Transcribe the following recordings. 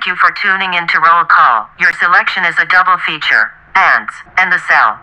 Thank you for tuning in to Roll Call. Your selection is a double feature Antz and the Cell.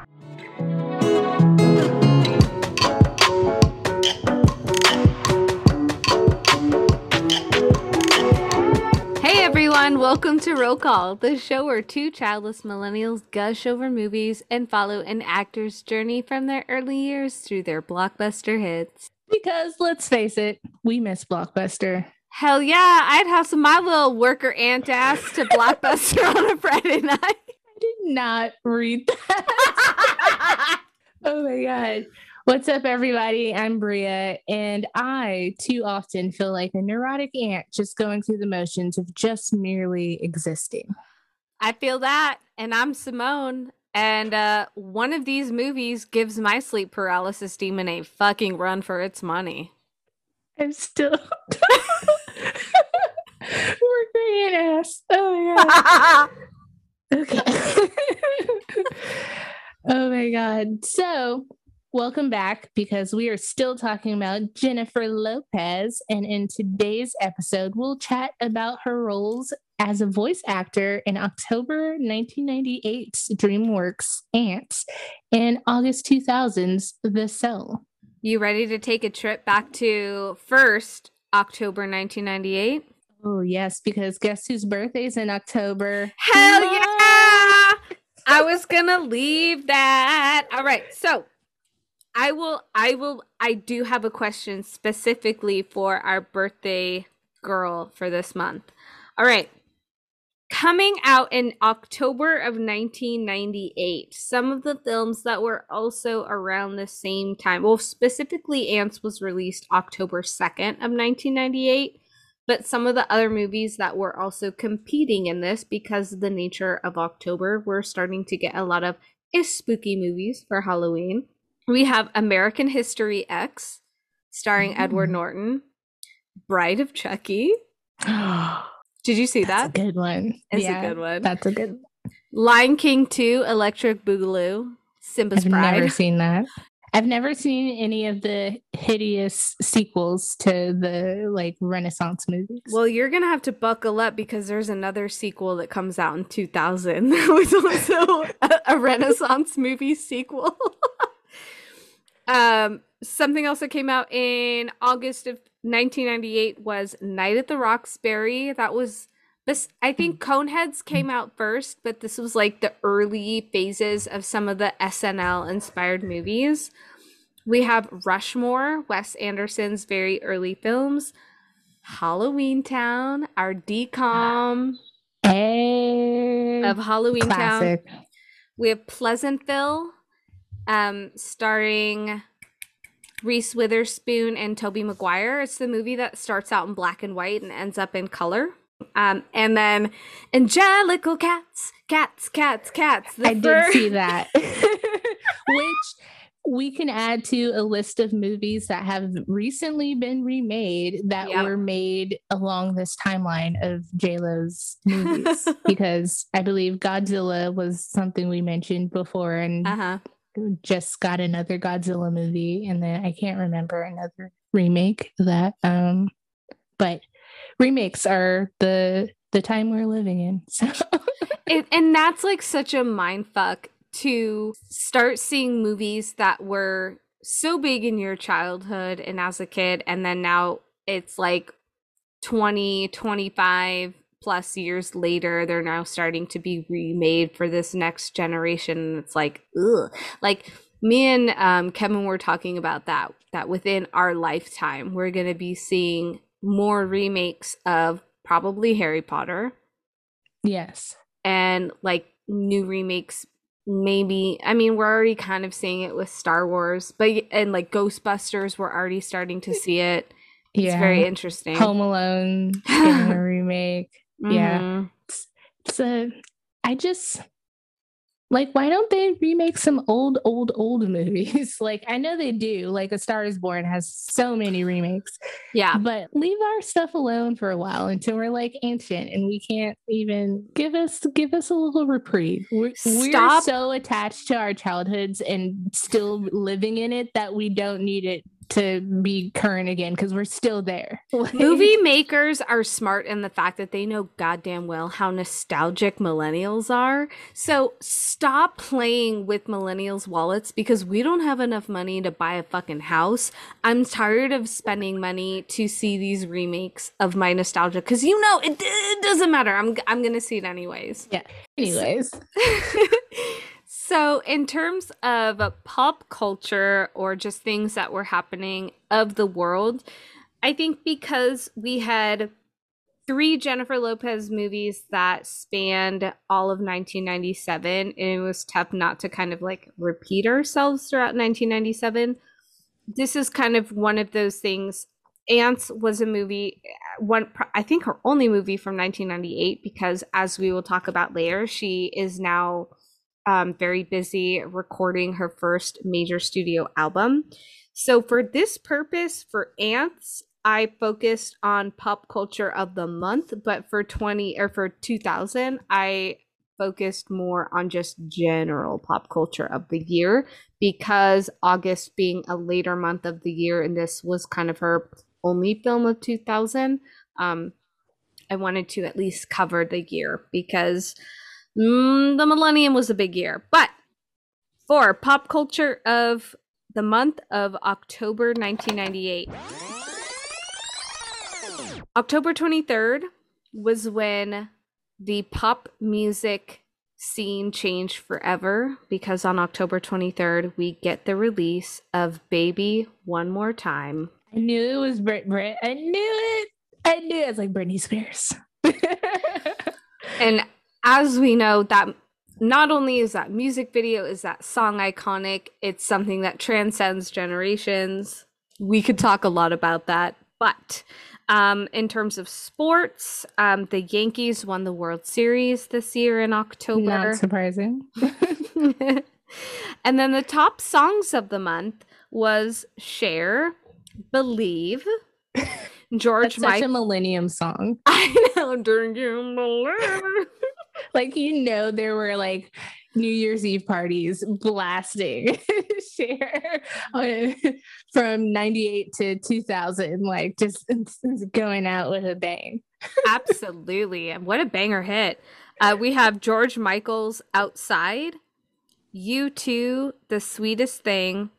Hey everyone, welcome to Roll Call, the show where two childless millennials gush over movies and follow an actor's journey from their early years through their blockbuster hits. Because let's face it, we miss Blockbuster. Hell yeah, I'd have some my little worker ant ass to Blockbuster on a Friday night. I did not read that. oh my god. What's up, everybody? I'm Bria, and I too often feel like a neurotic ant just going through the motions of just merely existing. I feel that, and I'm Simone. And uh, one of these movies gives my sleep paralysis demon a fucking run for its money. I'm still working ass. Oh my god. Okay. oh my God. So, welcome back because we are still talking about Jennifer Lopez. And in today's episode, we'll chat about her roles as a voice actor in October 1998's DreamWorks Antz and August 2000's The Cell. You ready to take a trip back to first October 1998? Oh, yes, because guess whose birthday's in October? Hell yeah! I was gonna leave that. All right, so I will, I will, I do have a question specifically for our birthday girl for this month. All right. Coming out in October of 1998, some of the films that were also around the same time, well, specifically Antz was released October 2nd of 1998 but some of the other movies that were also competing in this because of the nature of October, we're starting to get a lot of is spooky movies for Halloween. We have American History X, starring Edward Mm. Norton, Bride of Chucky. Did you see that? That's that? a good one. It's Yeah, a good one. That's a good Lion King 2, Electric Boogaloo, Simba's I've Bride. never seen that. I've never seen any of the hideous sequels to the like Renaissance movies. Well, you're gonna have to buckle up because there's another sequel that comes out in 2000 that was also a, a Renaissance movie sequel. um, something else that came out in August of 1998 was Night at the Roxbury. That was this. I think Coneheads came out first, but this was like the early phases of some of the SNL inspired movies. We have Rushmore, Wes Anderson's very early films. Halloween Town, our DCOM hey, of Halloween Town. We have Pleasantville, um, starring Reese Witherspoon and Tobey Maguire. It's the movie that starts out in black and white and ends up in color. Um, and then Angelical Cats, Cats, Cats, Cats. I did see that. Which we can add to a list of movies that have recently been remade that Yep. were made along this timeline of JLo's movies. because I believe Godzilla was something we mentioned before and Uh-huh. just got another Godzilla movie, and then I can't remember another remake of that. Um, but remakes are the the time we're living in. So it, and that's like such a mind fuck to start seeing movies that were so big in your childhood and as a kid and then now it's like 20 25 plus years later they're now starting to be remade for this next generation it's like ugh like me and um, kevin were talking about that that within our lifetime we're going to be seeing more remakes of probably harry potter yes, and like new remakes maybe i mean we're already kind of seeing it with star wars but and like ghostbusters we're already starting to see it it's yeah. very interesting Home Alone getting a remake. yeah. Mhm. It's a, I just like why don't they remake some old, old, old movies? like I know they do. Like A Star Is Born has so many remakes, yeah but leave our stuff alone for a while until we're like ancient and we can't even give us give us a little reprieve. We're, we're so attached to our childhoods and still living in it that we don't need it to be current again because we're still there. Movie makers are smart in the fact that they know goddamn well how nostalgic millennials are. So stop playing with millennials' wallets because we don't have enough money to buy a fucking house. I'm tired of spending money to see these remakes of my nostalgia because you know it, it doesn't matter. I'm I'm gonna see it anyways. Yeah. Anyways. So, in terms of pop culture or just things that were happening of the world, I think because we had three Jennifer Lopez movies that spanned all of 1997, and it was tough not to kind of like repeat ourselves throughout 1997. This is kind of one of those things. Antz was a movie, uh, one I think her only movie from 1998, because as we will talk about later, she is now um, very busy recording her first major studio album. So, for this purpose, for Antz, I focused on pop culture of the month, but for 20 or for 2000, I focused more on just general pop culture of the year because August being a later month of the year and this was kind of her only film of 2000. Um, I wanted to at least cover the year because Mm, the millennium was a big year. But for pop culture of the month of October 1998, October 23rd was when the pop music scene changed forever because on October 23rd, we get the release of Baby One More Time. I knew it was Brit Brit. I knew it. I knew it was like Britney Spears. and as we know, that not only is that music video, is that song iconic, it's something that transcends generations. We could talk a lot about that. But um, in terms of sports, um, the Yankees won the World Series this year in October. Not surprising. and then the top songs of the month was "Cher," Believe, George That's such a millennium song. I know. During you? Like you know there were like New Year's Eve parties blasting Cher from 98 to 2000 like just going out with a bang. Absolutely. And what a banger hit. Uh, we have George Michael's Outside, U2 The Sweetest Thing,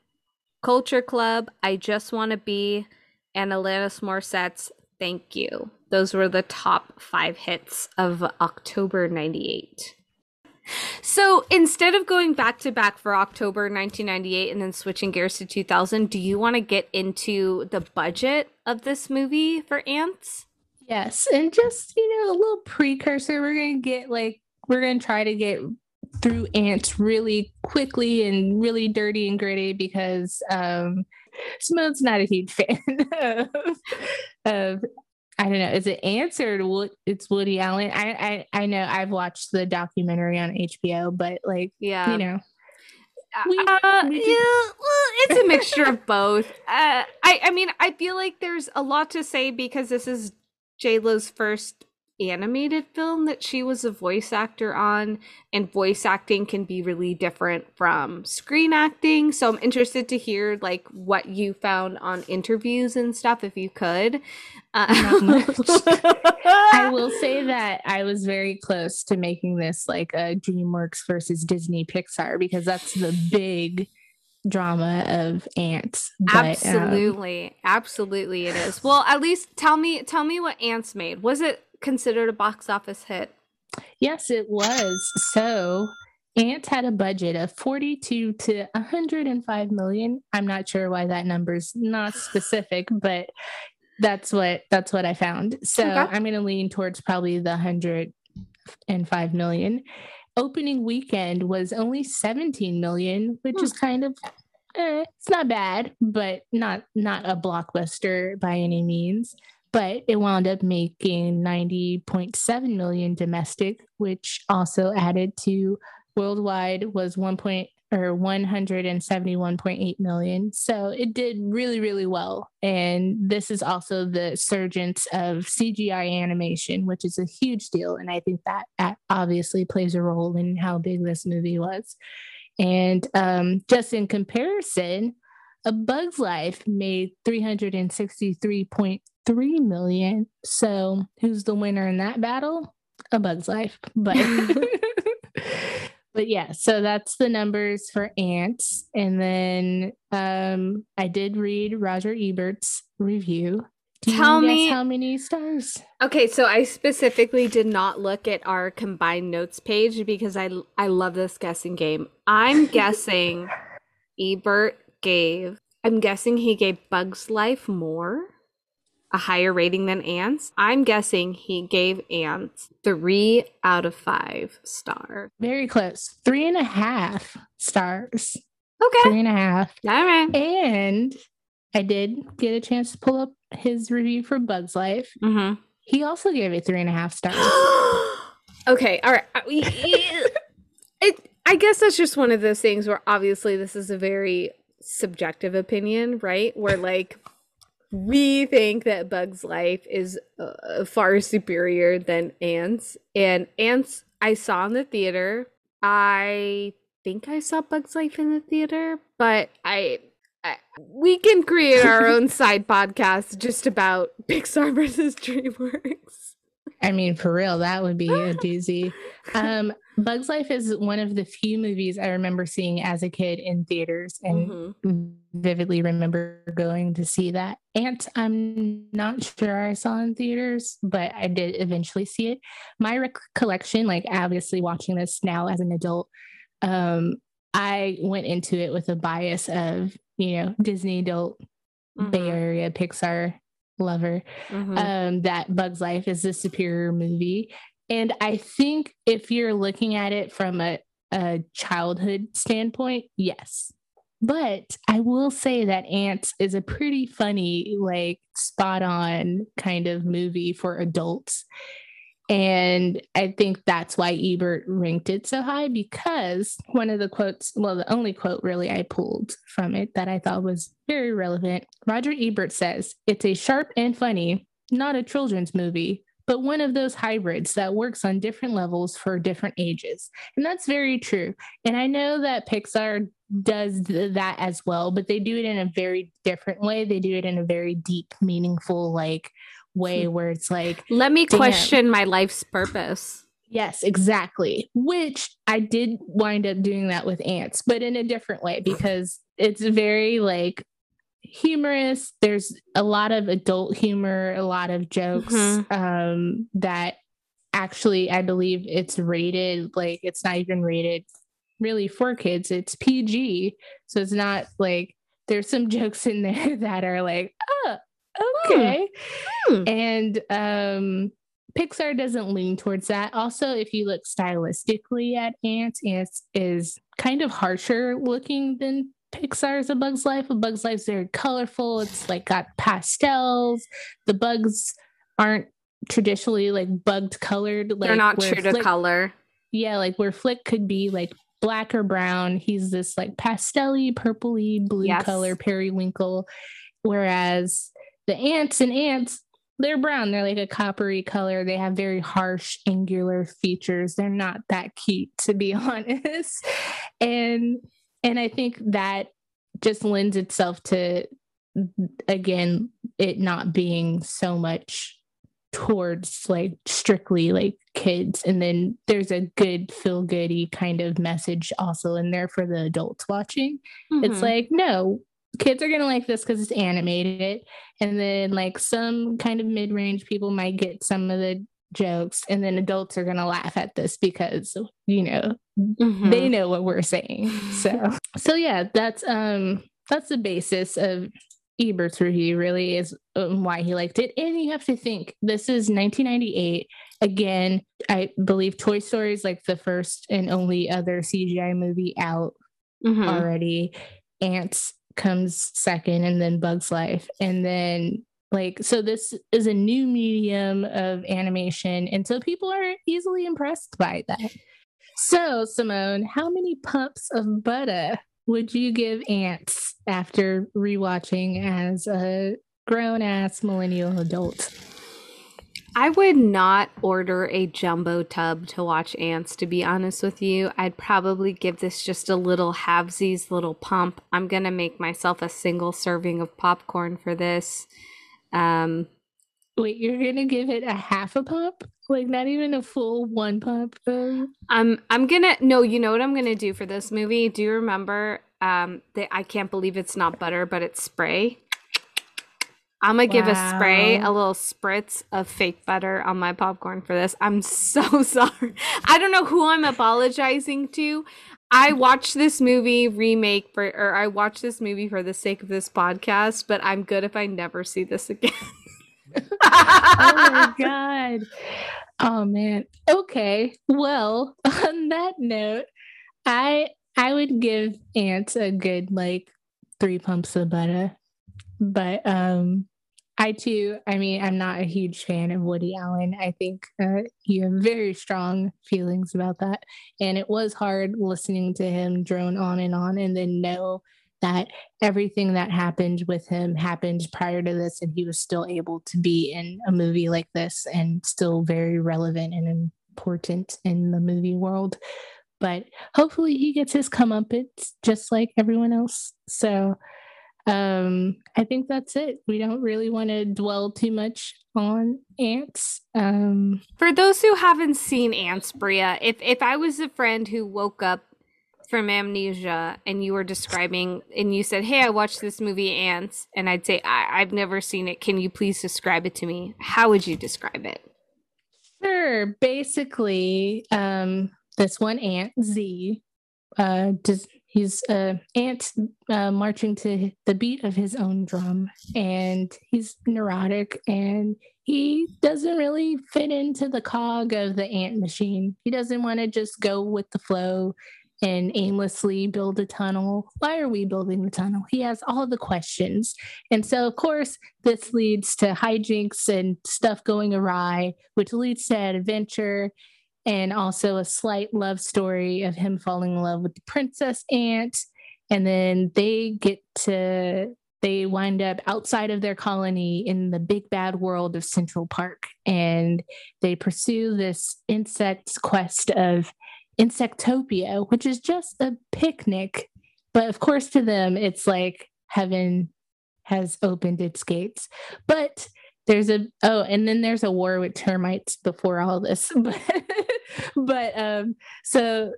Culture Club, I Just Want to Be, and Alanis Morissette's Thank You. Those were the top five hits of October 98. So instead of going back to back for October 1998 and then switching gears to 2000, do you want to get into the budget of this movie for Antz? Yes. And just, you know, a little precursor, we're going to get like, we're going to try to get through Antz really quickly and really dirty and gritty because um, Simone's not a huge fan of, of I don't know. Is it answered? It's Woody Allen. I, I I know I've watched the documentary on HBO, but like, yeah, you know, we, uh, we yeah, well, it's a mixture of both. Uh, I I mean, I feel like there's a lot to say because this is J Lo's first animated film that she was a voice actor on and voice acting can be really different from screen acting. So i'm interested to hear like what you found on interviews and stuff if you could. Uh- i will say that i was very close to making this like a dreamworks versus disney pixar because that's the big drama of antz but, um, absolutely. Um, absolutely it is. Well at least tell me tell me what antz made. Was it considered a box office hit? Yes, it was. So Antz had a budget of 42 to 105 million. I'm not sure why that number's not specific, but that's what that's what I found. So okay. I'm going to lean towards probably the 105 million. Opening weekend was only 17 million, which hmm. is kind of eh, it's not bad, but not not a blockbuster by any means but it wound up making 90.7 million domestic, which also added to worldwide was 1. Point, or 171.8 million. So it did really, really well. And this is also the surgence of CGI animation, which is a huge deal. And I think that obviously plays a role in how big this movie was. And um, just in comparison, A Bug's Life made 363.3 million. So who's the winner in that battle? A Bug's Life. But but yeah, so that's the numbers for antz. And then um I did read Roger Ebert's review. Do Tell me- how many stars? Okay, so I specifically did not look at our combined notes page because I I love this guessing game. I'm guessing Ebert gave I'm guessing he gave Bugs Life more a higher rating than Antz. I'm guessing he gave Antz 3 out of 5 stars. Very close. Three and a half stars. Okay. Three and a half. All right. And I did get a chance to pull up his review for Bug's Life. Mhm. He also gave it three and a half stars. okay, all right. It, I guess that's just one of those things where obviously this is a very subjective opinion, right? Where like we think that Bug's Life is uh, far superior than Antz, and Antz I saw in the theater. I think I saw Bug's Life in the theater, but I. I we can create our own side podcast just about Pixar versus DreamWorks. I mean, for real, that would be a doozy. Um, Bug's Life is one of the few movies I remember seeing as a kid in theaters and Mhm. vividly remember going to see that. Ant, I'm not sure I saw in theaters, but I did eventually see it. My recollection, like obviously watching this now as an adult, um, I went into it with a bias of, you know, Disney adult, Bay Mhm. Area, Pixar lover Mhm. um, that Bug's Life is the superior movie. And I think if you're looking at it from a, a childhood standpoint, yes. But I will say that Antz is a pretty funny, like spot on kind of movie for adults. And I think that's why Ebert ranked it so high because one of the quotes, well, the only quote really I pulled from it that I thought was very relevant. Roger Ebert says, It's a sharp and funny, not a children's movie, but one of those hybrids that works on different levels for different ages. And that's very true. And I know that Pixar does that as well, but they do it in a very different way. They do it in a very deep, meaningful, like, way where it's like Let me Damn. question my life's purpose. Yes, exactly. Which I did wind up doing that with antz, but in a different way because it's very like humorous. There's a lot of adult humor, a lot of jokes Mhm. um, that actually I believe it's rated like it's not even rated really for kids. It's PG, so it's not like there's some jokes in there that are like, oh, okay Hmm. and um Pixar doesn't lean towards that. Also, if you look stylistically at Antz, Antz is kind of harsher looking than Pixar's A Bug's Life. A Bug's Life's very colorful. It's like got pastels. The bugs aren't traditionally like bugged colored. Like They're not true to color. Yeah, like where Flick could be like black or brown. He's this like pastelly, purpley, blue Yes. color periwinkle. Whereas the ants and antz, they're brown. They're like a coppery color. They have very harsh, angular features. They're not that cute, to be honest. And and I think that just lends itself to again it not being so much towards like strictly like kids and then there's a good feel goody kind of message also in there for the adults watching it's Mhm. like no kids are gonna like this because it's animated and then like some kind of mid-range people might get some of the jokes and then adults are gonna laugh at this because you know Mhm. they know what we're saying so so yeah that's um that's the basis of ebert's review really is um, why he liked it and you have to think this is 1998 again i believe toy story is like the first and only other cgi movie out Mhm. already. Antz comes second, and then Bugs Life. And then, like, so this is a new medium of animation. And so people are easily impressed by that. So, Simone, how many pumps of butter would you give Antz after rewatching as a grown ass millennial adult? I would not order a jumbo tub to watch antz, to be honest with you. I'd probably give this just a little halvesies little pump. I'm going to make myself a single serving of popcorn for this. Um, Wait, you're gonna give it a half a pump? Like not even a full one pump? Um, I'm gonna no, you know what I'm gonna do for this movie? Do you remember um that I can't believe it's not butter, but it's spray? I'm gonna give a spray, a little spritz of fake butter on my popcorn for this. I'm so sorry. I don't know who I'm apologizing to. I watched this movie remake for, or I watched this movie for the sake of this podcast, but I'm good if I never see this again. oh my god. Oh man. Okay. Well, on that note, I I would give antz a good like three pumps of butter. But um I too, I mean, I'm not a huge fan of Woody Allen. I think uh, you have very strong feelings about that. And it was hard listening to him drone on and on and then know that everything that happened with him happened prior to this and he was still able to be in a movie like this and still very relevant and important in the movie world but hopefully he gets his comeuppance just like everyone else so um i think that's it we don't really want to dwell too much on antz um For those who haven't seen Antz, Bria, if if I was a friend who woke up from amnesia and you were describing and you said, "Hey, I watched this movie Antz," and I'd say, I- "I've never seen it. Can you please describe it to me?" How would you describe it? Sure. Basically, um, this one ant Z, uh, does he's uh ant uh, marching to the beat of his own drum, and he's neurotic, and he doesn't really fit into the cog of the ant machine. He doesn't want to just go with the flow and aimlessly build a tunnel. Why are we building the tunnel? He has all the questions. And so, of course, this leads to hijinks and stuff going awry, which leads to adventure and also a slight love story of him falling in love with the princess ant. And then they get to, they wind up outside of their colony in the big bad world of Central Park. And they pursue this insect's quest of Insectopia, which is just a picnic. But of course, to them, it's like heaven has opened its gates. But there's a oh, and then there's a war with termites before all this. But um, so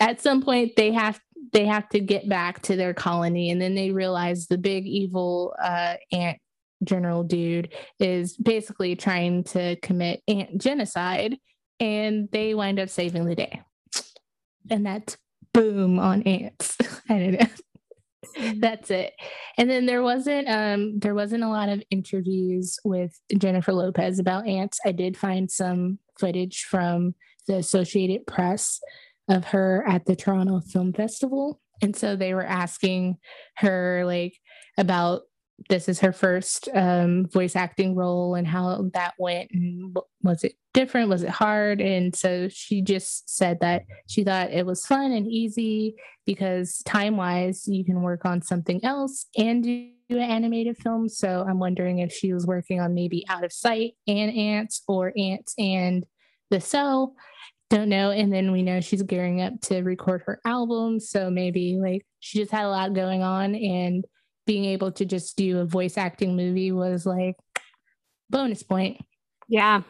at some point they have they have to get back to their colony, and then they realize the big evil uh, ant general dude is basically trying to commit ant genocide, and they wind up saving the day. And that's boom on antz. I don't know that's it. And then there wasn't um there wasn't a lot of interviews with jennifer lopez about antz. I did find some footage from the associated press of her at the toronto film festival. And so they were asking her like about this is her first um, voice acting role and how that went and was it different? Was it hard? And so she just said that she thought it was fun and easy because time wise you can work on something else and do an animated film. So i'm wondering if she was working on maybe out of sight and antz or antz and the cell. Don't know. And then we know she's gearing up to record her album. So maybe like she just had a lot going on and being able to just do a voice acting movie was like bonus point. Yeah.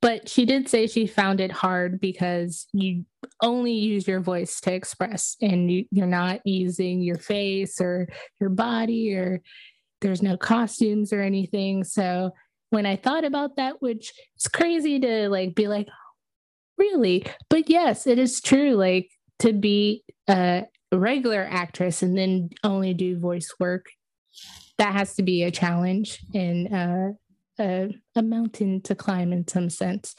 but she did say she found it hard because you only use your voice to express and you, you're not using your face or your body or there's no costumes or anything. So when i thought about that which it's crazy to like be like really? But yes it is true like to be a regular actress and then only do voice work that has to be a challenge and uh a, a mountain to climb in some sense.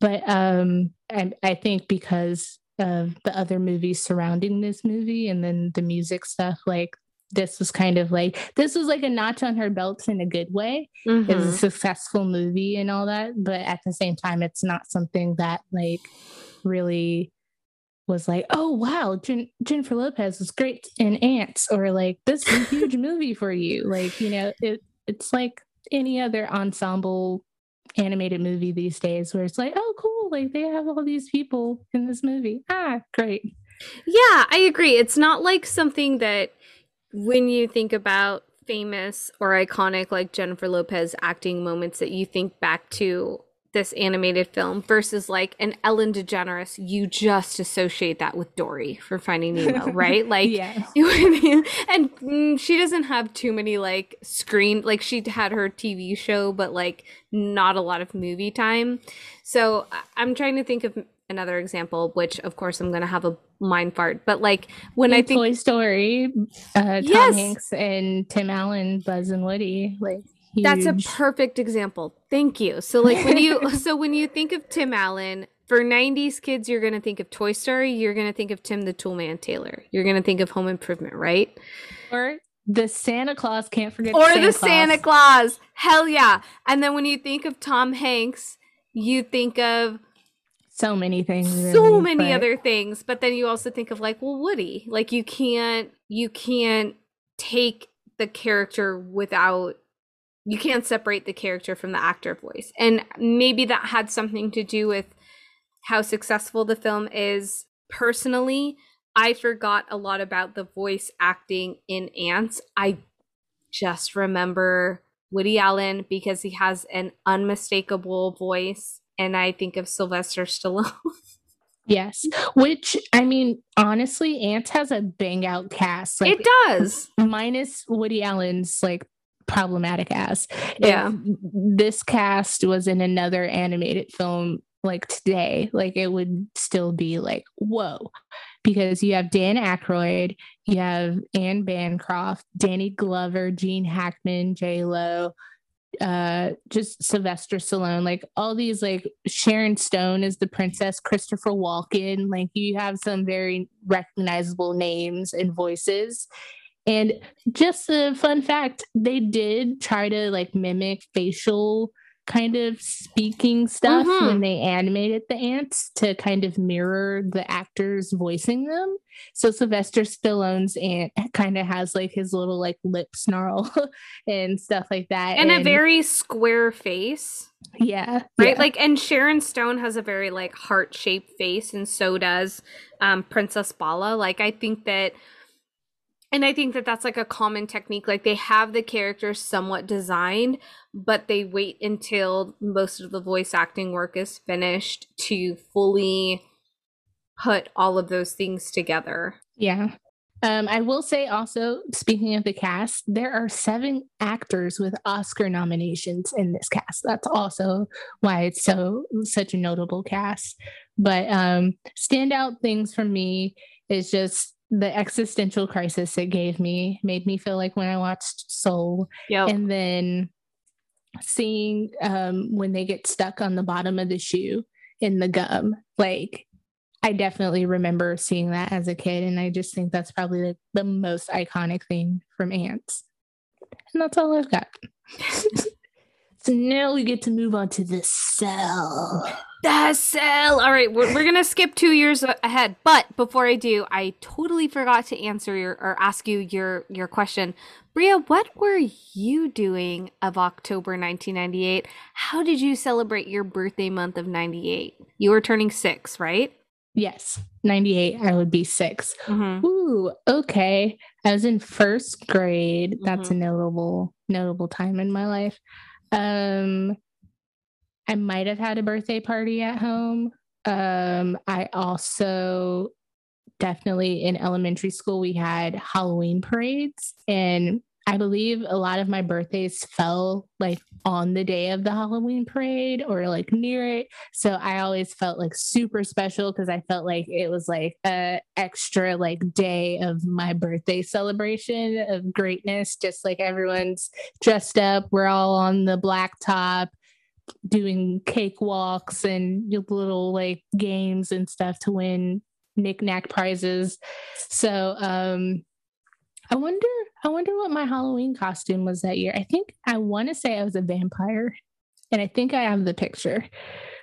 But um, I, I think because of the other movies surrounding this movie and then the music stuff, like this was kind of like this was like a notch on her belt in a good way. It's a successful movie and all that, but at the same time, it's not something that like really was like, oh wow, Jen- Jennifer Lopez was great in Antz, or like this is a huge movie for you. Like you know, it it's like any other ensemble animated movie these days where it's like, oh, cool, like they have all these people in this movie. Ah, great. Yeah, I agree. It's not like something that when you think about famous or iconic like Jennifer Lopez acting moments that you think back to this animated film versus like an Ellen DeGeneres, you just associate that with Dory for Finding Nemo, right? Like, yeah. and mm, she doesn't have too many like screen, like she had her TV show, but like not a lot of movie time. So I'm trying to think of another example, which of course I'm gonna have a mind fart. But like when In I think Toy Story, uh, Tom Yes. Hanks and Tim Allen, Buzz and Woody, like that's a perfect example. Thank you. So like when you so when you think of Tim Allen for 90s kids, you're gonna think of Toy Story. You're gonna think of Tim the Toolman Taylor. You're gonna think of Home Improvement, right? or the Santa Claus. Can't forget Or Santa the Claus. Santa Claus. Hell yeah! And then when you think of Tom Hanks, you think of So many things. so really, many but- other things but then you also think of like well woody like you can't you can't take the character without you can't separate the character from the actor voice. And maybe that had something to do with how successful the film is. Personally i forgot a lot about the voice acting in antz. I just remember woody allen because he has an unmistakable voice and i think of sylvester stallone. Yes, which I mean, honestly, Antz has a bang out cast. Like it does. minus Woody Allen's like problematic ass. If Yeah. this cast was in another animated film like today, like it would still be like, whoa. Because you have Dan Aykroyd, you have Anne Bancroft, Danny Glover, Gene Hackman, J Lo, uh, just Sylvester Stallone, like all these like Sharon Stone is the princess, Christopher Walken, like you have some very recognizable names and voices. And just a fun fact, they did try to like mimic facial kind of speaking stuff Mhm. when they animated the ants to kind of mirror the actors voicing them. So Sylvester Stallone's ant kind of has like his little like lip snarl and stuff like that. And a very square face, yeah, right? yeah. Like, and Sharon Stone has a very like heart shaped face, and so does um, Princess Bala. Like, I think that, and I think that that's like a common technique. Like, they have the characters somewhat designed, but they wait until most of the voice acting work is finished to fully put all of those things together. Yeah. Um, I will say also, speaking of the cast, there are seven actors with Oscar nominations in this cast. That's also why it's so such a notable cast. But um, standout things for me is just the existential crisis it gave me, made me feel like when I watched Soul, Yep. and then seeing um, when they get stuck on the bottom of the shoe in the gum, like I definitely remember seeing that as a kid, and I just think that's probably the, the most iconic thing from Antz. And that's all I've got. so now we get to move on to the cell. The cell. All right, we're, we're gonna skip two years ahead, but before I do, I totally forgot to answer your or ask you your your question, Bria. What were you doing of October 1998? How did you celebrate your birthday month of 98? You were turning six, right? Yes, 98, I would be 6 Mm-hmm. Ooh, okay. I was in first grade. That's a notable notable time in my life. Um I might have had a birthday party at home. Um I also definitely in elementary school we had Halloween parades and I believe a lot of my birthdays fell like on the day of the Halloween parade or like near it. So I always felt like super special because I felt like it was like a extra like day of my birthday celebration of greatness. Just like everyone's dressed up, we're all on the blacktop doing cakewalks and little like games and stuff to win knick-knack prizes. So um I wonder I wonder what my Halloween costume was that year. I think I want to say I was a vampire and I think I have the picture.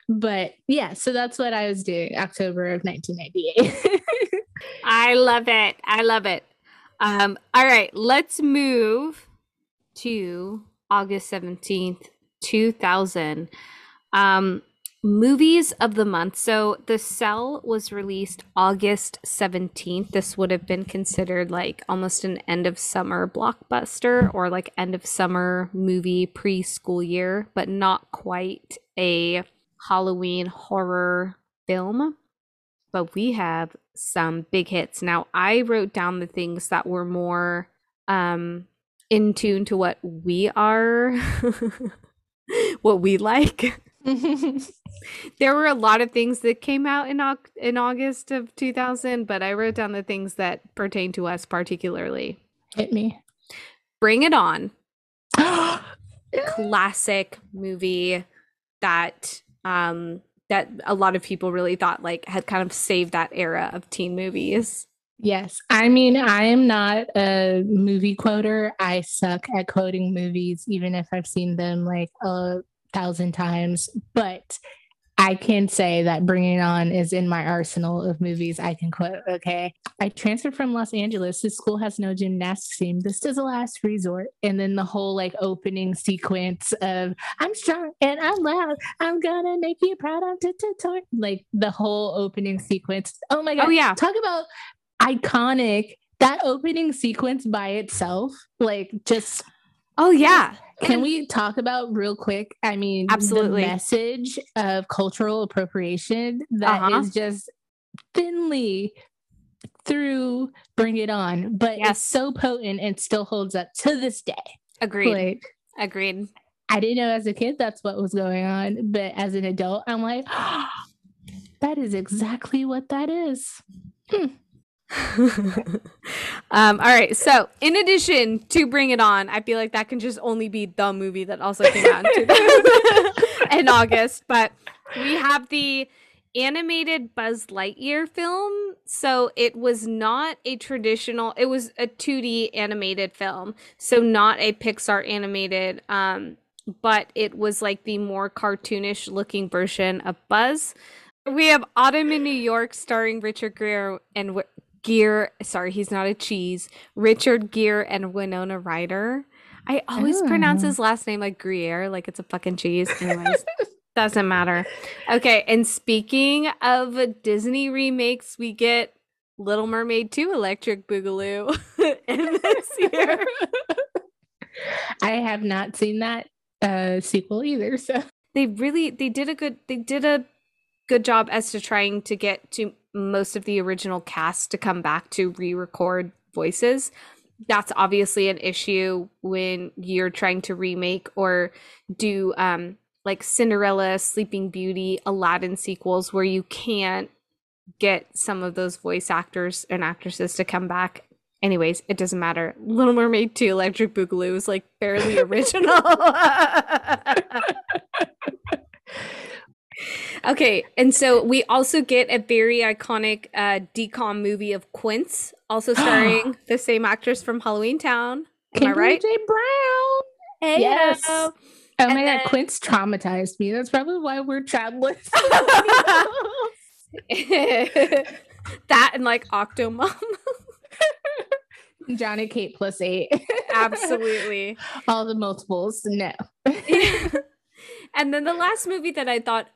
But yeah, so that's what I was doing October of 1998. I love it. I love it. Um, all right, let's move to August 17th, 2000. Um, movies of the month. So The Cell was released August 17th. This would have been considered like almost an end of summer blockbuster or like end of summer movie pre school year, but not quite a Halloween horror film. But we have some big hits. Now, I wrote down the things that were more um in tune to what we are what we like. there were a lot of things that came out in in August of 2000, but I wrote down the things that pertain to us particularly. Hit me. Bring It On, classic movie that um that a lot of people really thought like had kind of saved that era of teen movies. Yes. I mean, I am not a movie quoter. I suck at quoting movies, even if I've seen them like a thousand times. But I can say that Bringing It On is in my arsenal of movies I can quote. Okay. I transferred from Los Angeles. This school has no gymnastics team. This is a last resort. And then the whole like opening sequence of I'm strong and I'm loud. I'm gonna make you proud. I'm t- t- t-" like the whole opening sequence. Oh my oh, God. Oh, yeah. Talk about iconic. That opening sequence by itself, like just Oh yeah. can we talk about real quick? I mean, Absolutely. the message of cultural appropriation that is Uh-huh. just thinly through Bring It On, but Yes. it's so potent and still holds up to this day. Agreed. Like, Agreed. I didn't know as a kid that's what was going on, but as an adult, I'm like, that is exactly what that is. Um, all right. So, in addition to Bring It On, I feel like that can just only be the movie that also came out in, in August. But we have the animated Buzz Lightyear film. So, it was not a traditional, it was a 2D animated film. So, not a Pixar animated, um, but it was like the more cartoonish looking version of Buzz. We have Autumn in New York starring Richard Gere and Gear. Sorry, he's not a cheese. Richard Gere and Winona Ryder. I always pronounce Oh. his last name like Gruyere, like it's a fucking cheese. Anyways, doesn't matter. Okay, and speaking of Disney remakes, we get Little Mermaid 2 Electric Boogaloo in this year. I have not seen that uh, sequel either. So they really they did a good they did a good job as to trying to get to most of the original cast to come back to re-record voices that's obviously an issue when you're trying to remake or do um like Cinderella, Sleeping Beauty, Aladdin sequels where you can't get some of those voice actors and actresses to come back. Anyways, it doesn't matter. Little Mermaid 2 Electric Boogaloo is like barely original. okay, and so we also get a very iconic uh DCOM movie of Quints, also starring the same actress from Halloween Town. Am I right? J. Brown. Hey, Yes. yo. Oh And my then- god, Quints traumatized me. That's probably why we're childless. that and like Octomom. Johnny Kate plus eight. Absolutely. All the multiples. No. and then the last movie that I thought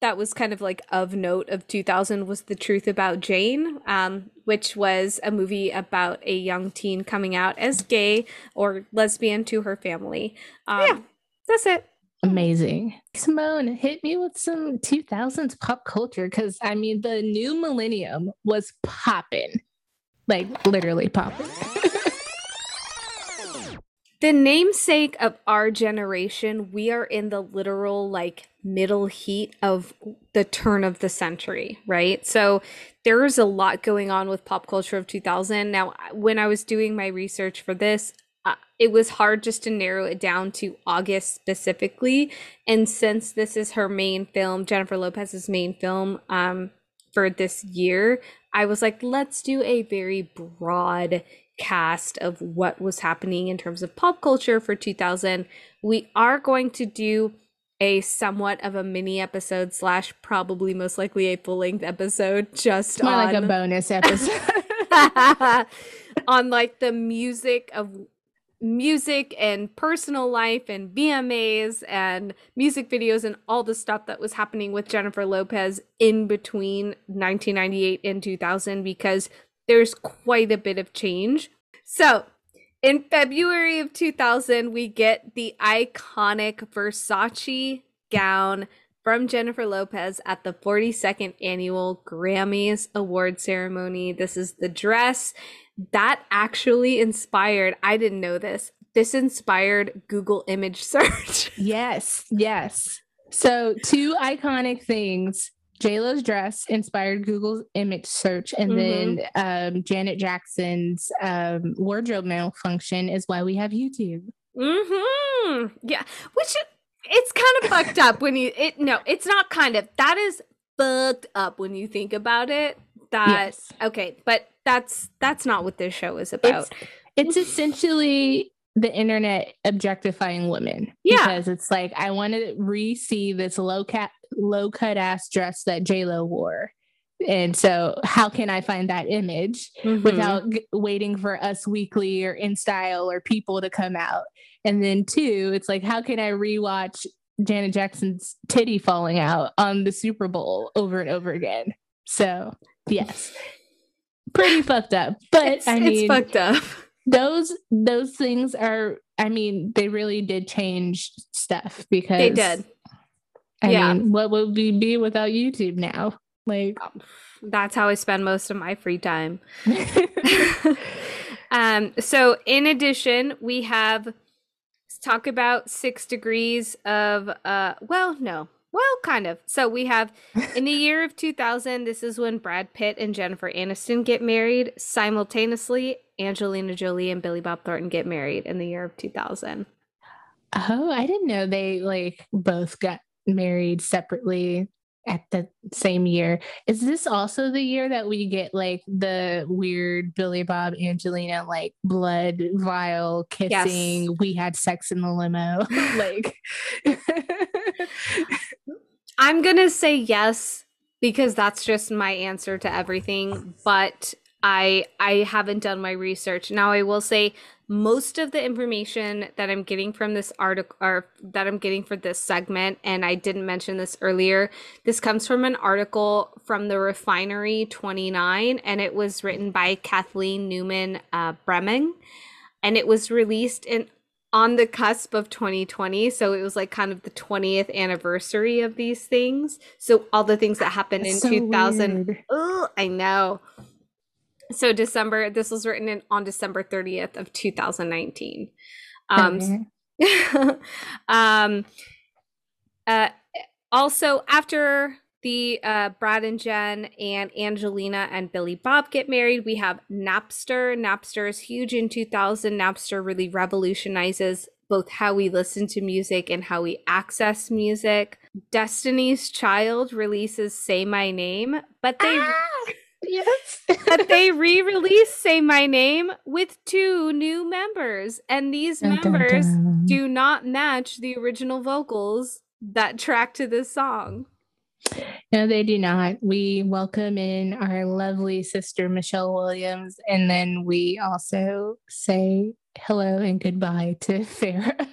that was kind of like of note of 2000 was The Truth About Jane, um, which was a movie about a young teen coming out as gay or lesbian to her family. Um, Yeah. That's it. Amazing. Simone, hit me with some 2000s pop culture because I mean, the new millennium was popping. Like literally popping. The namesake of our generation, we are in the literal like middle heat of the turn of the century, right? So there is a lot going on with pop culture of 2000. Now, when I was doing my research for this, uh, it was hard just to narrow it down to August specifically. And since this is her main film, Jennifer Lopez's main film um, for this year, I was like, let's do a very broad cast of what was happening in terms of pop culture for 2000. We are going to do a somewhat of a mini episode slash probably most likely a full length episode just More on like a bonus episode. on like the music of music and personal life and VMAs and music videos and all the stuff that was happening with Jennifer Lopez in between 1998 and 2000 because there's quite a bit of change. So, in February of 2000, we get the iconic Versace gown from Jennifer Lopez at the 42nd annual Grammys award ceremony. This is the dress that actually inspired, I didn't know this. This inspired Google image search. yes, yes. So, two iconic things JLo's dress inspired Google's image search, and mm-hmm. then um, Janet Jackson's um, wardrobe malfunction is why we have YouTube. Hmm. Yeah. Which it's kind of fucked up when you it. No, it's not kind of. That is fucked up when you think about it. That yes. okay, but that's that's not what this show is about. It's, it's essentially the internet objectifying women. Yeah. Because it's like I want to re-see this low cat low cut ass dress that J Lo wore. And so, how can I find that image mm-hmm. without g- waiting for Us Weekly or InStyle or people to come out? And then, two, it's like, how can I rewatch Janet Jackson's titty falling out on the Super Bowl over and over again? So, yes, pretty fucked up. But it's, I mean, it's fucked up. Those those things are. I mean, they really did change stuff because they did. I yeah. mean, what would we be without YouTube now? Like um, that's how I spend most of my free time. um, so in addition, we have talk about six degrees of uh well, no. Well, kind of. So we have in the year of 2000, this is when Brad Pitt and Jennifer Aniston get married. Simultaneously, Angelina Jolie and Billy Bob Thornton get married in the year of 2000. Oh, I didn't know they like both got married separately at the same year. Is this also the year that we get like the weird Billy Bob Angelina like blood vial kissing? Yes. We had sex in the limo. like I'm going to say yes because that's just my answer to everything, but I I haven't done my research. Now I will say most of the information that I'm getting from this article or that I'm getting for this segment, and I didn't mention this earlier, this comes from an article from the Refinery 29, and it was written by Kathleen Newman uh, Bremang, and it was released in on the cusp of 2020 so it was like kind of the 20th anniversary of these things so all the things that happened That's in so 2000 oh i know so December, this was written in, on December 30th of 2019. Um, okay. um, uh, also, after the uh, Brad and Jen and Angelina and Billy Bob get married, we have Napster. Napster is huge in 2000. Napster really revolutionizes both how we listen to music and how we access music. Destiny's Child releases Say My Name, but they. Ah! Yes. but they re-release Say My Name with two new members. And these dun, members dun, dun. do not match the original vocals that track to this song. No, they do not. We welcome in our lovely sister Michelle Williams, and then we also say hello and goodbye to Farrah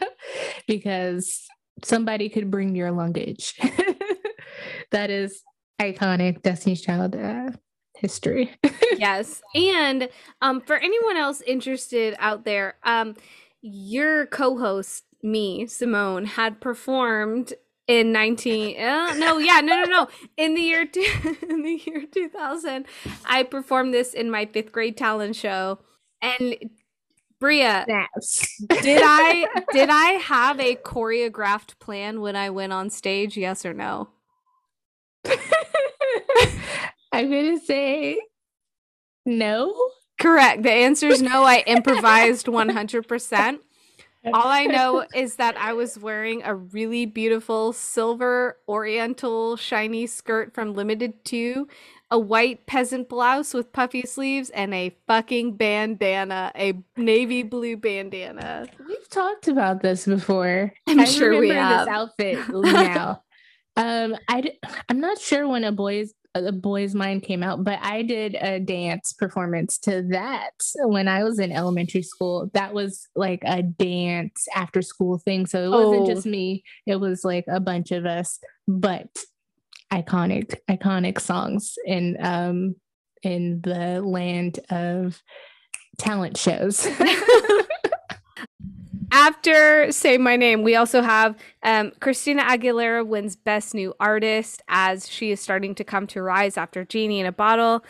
because somebody could bring your luggage. that is iconic Destiny's Child uh, history. yes. And um, for anyone else interested out there, um, your co-host, me, Simone, had performed in 19 uh, no yeah no no no in the year two, in the year 2000 i performed this in my fifth grade talent show and bria yes. did i did i have a choreographed plan when i went on stage yes or no I'm to say no. Correct. The answer is no. I improvised 100%. All I know is that I was wearing a really beautiful silver oriental shiny skirt from Limited 2, a white peasant blouse with puffy sleeves, and a fucking bandana, a navy blue bandana. We've talked about this before. I'm I sure we have. This outfit now. um, I I'm not sure when a boy's the boys mind came out but i did a dance performance to that when i was in elementary school. That was like a dance after school thing. So it wasn't Oh. just me. It was like a bunch of us but iconic iconic songs in um in the land of talent shows After Say My Name, we also have um, Christina Aguilera wins Best New Artist as she is starting to come to rise after Genie in a Bottle.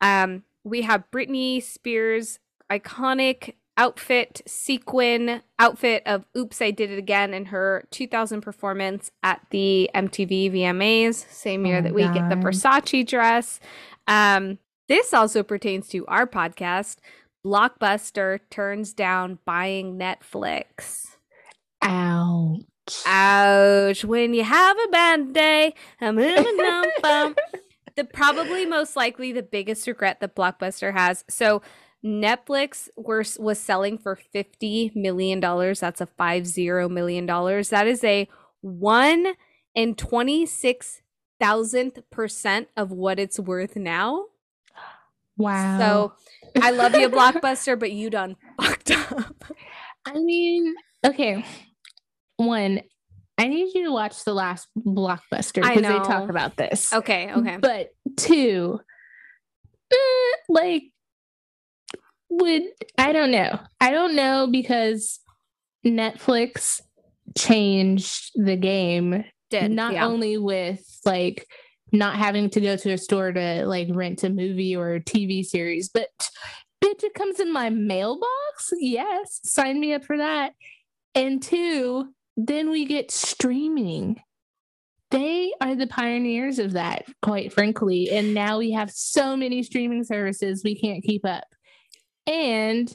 Um, we have Britney Spears' iconic outfit, sequin outfit of Oops, I Did It Again in her 2000 performance at the MTV VMAs, same year Oh that we get the Versace dress. Um, this also pertains to our podcast. Blockbuster turns down buying Netflix. ouch Ouch. When you have a bad day, I'm moving on. The probably most likely the biggest regret that Blockbuster has. So Netflix was, was selling for $50 million. That's a five zero million dollars. That is a one and twenty six thousandth percent of what it's worth now. Wow So I love you, Blockbuster, but you done fucked up. I mean, okay. One, I need you to watch the last blockbuster because they talk about this. Okay, okay. But two, eh, like, would I don't know. I don't know because Netflix changed the game Did not yeah. only with like not having to go to a store to like rent a movie or a TV series, but bitch, it comes in my mailbox. Yes, sign me up for that. And two, then we get streaming. They are the pioneers of that, quite frankly. And now we have so many streaming services we can't keep up. And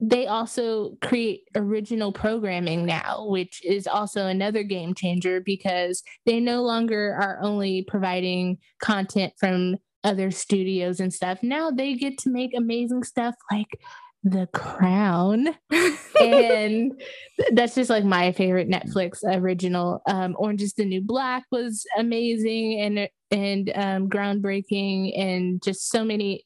they also create original programming now, which is also another game changer because they no longer are only providing content from other studios and stuff. Now they get to make amazing stuff like The Crown. and that's just like my favorite Netflix original. Um, Orange is the New Black was amazing and and um, groundbreaking, and just so many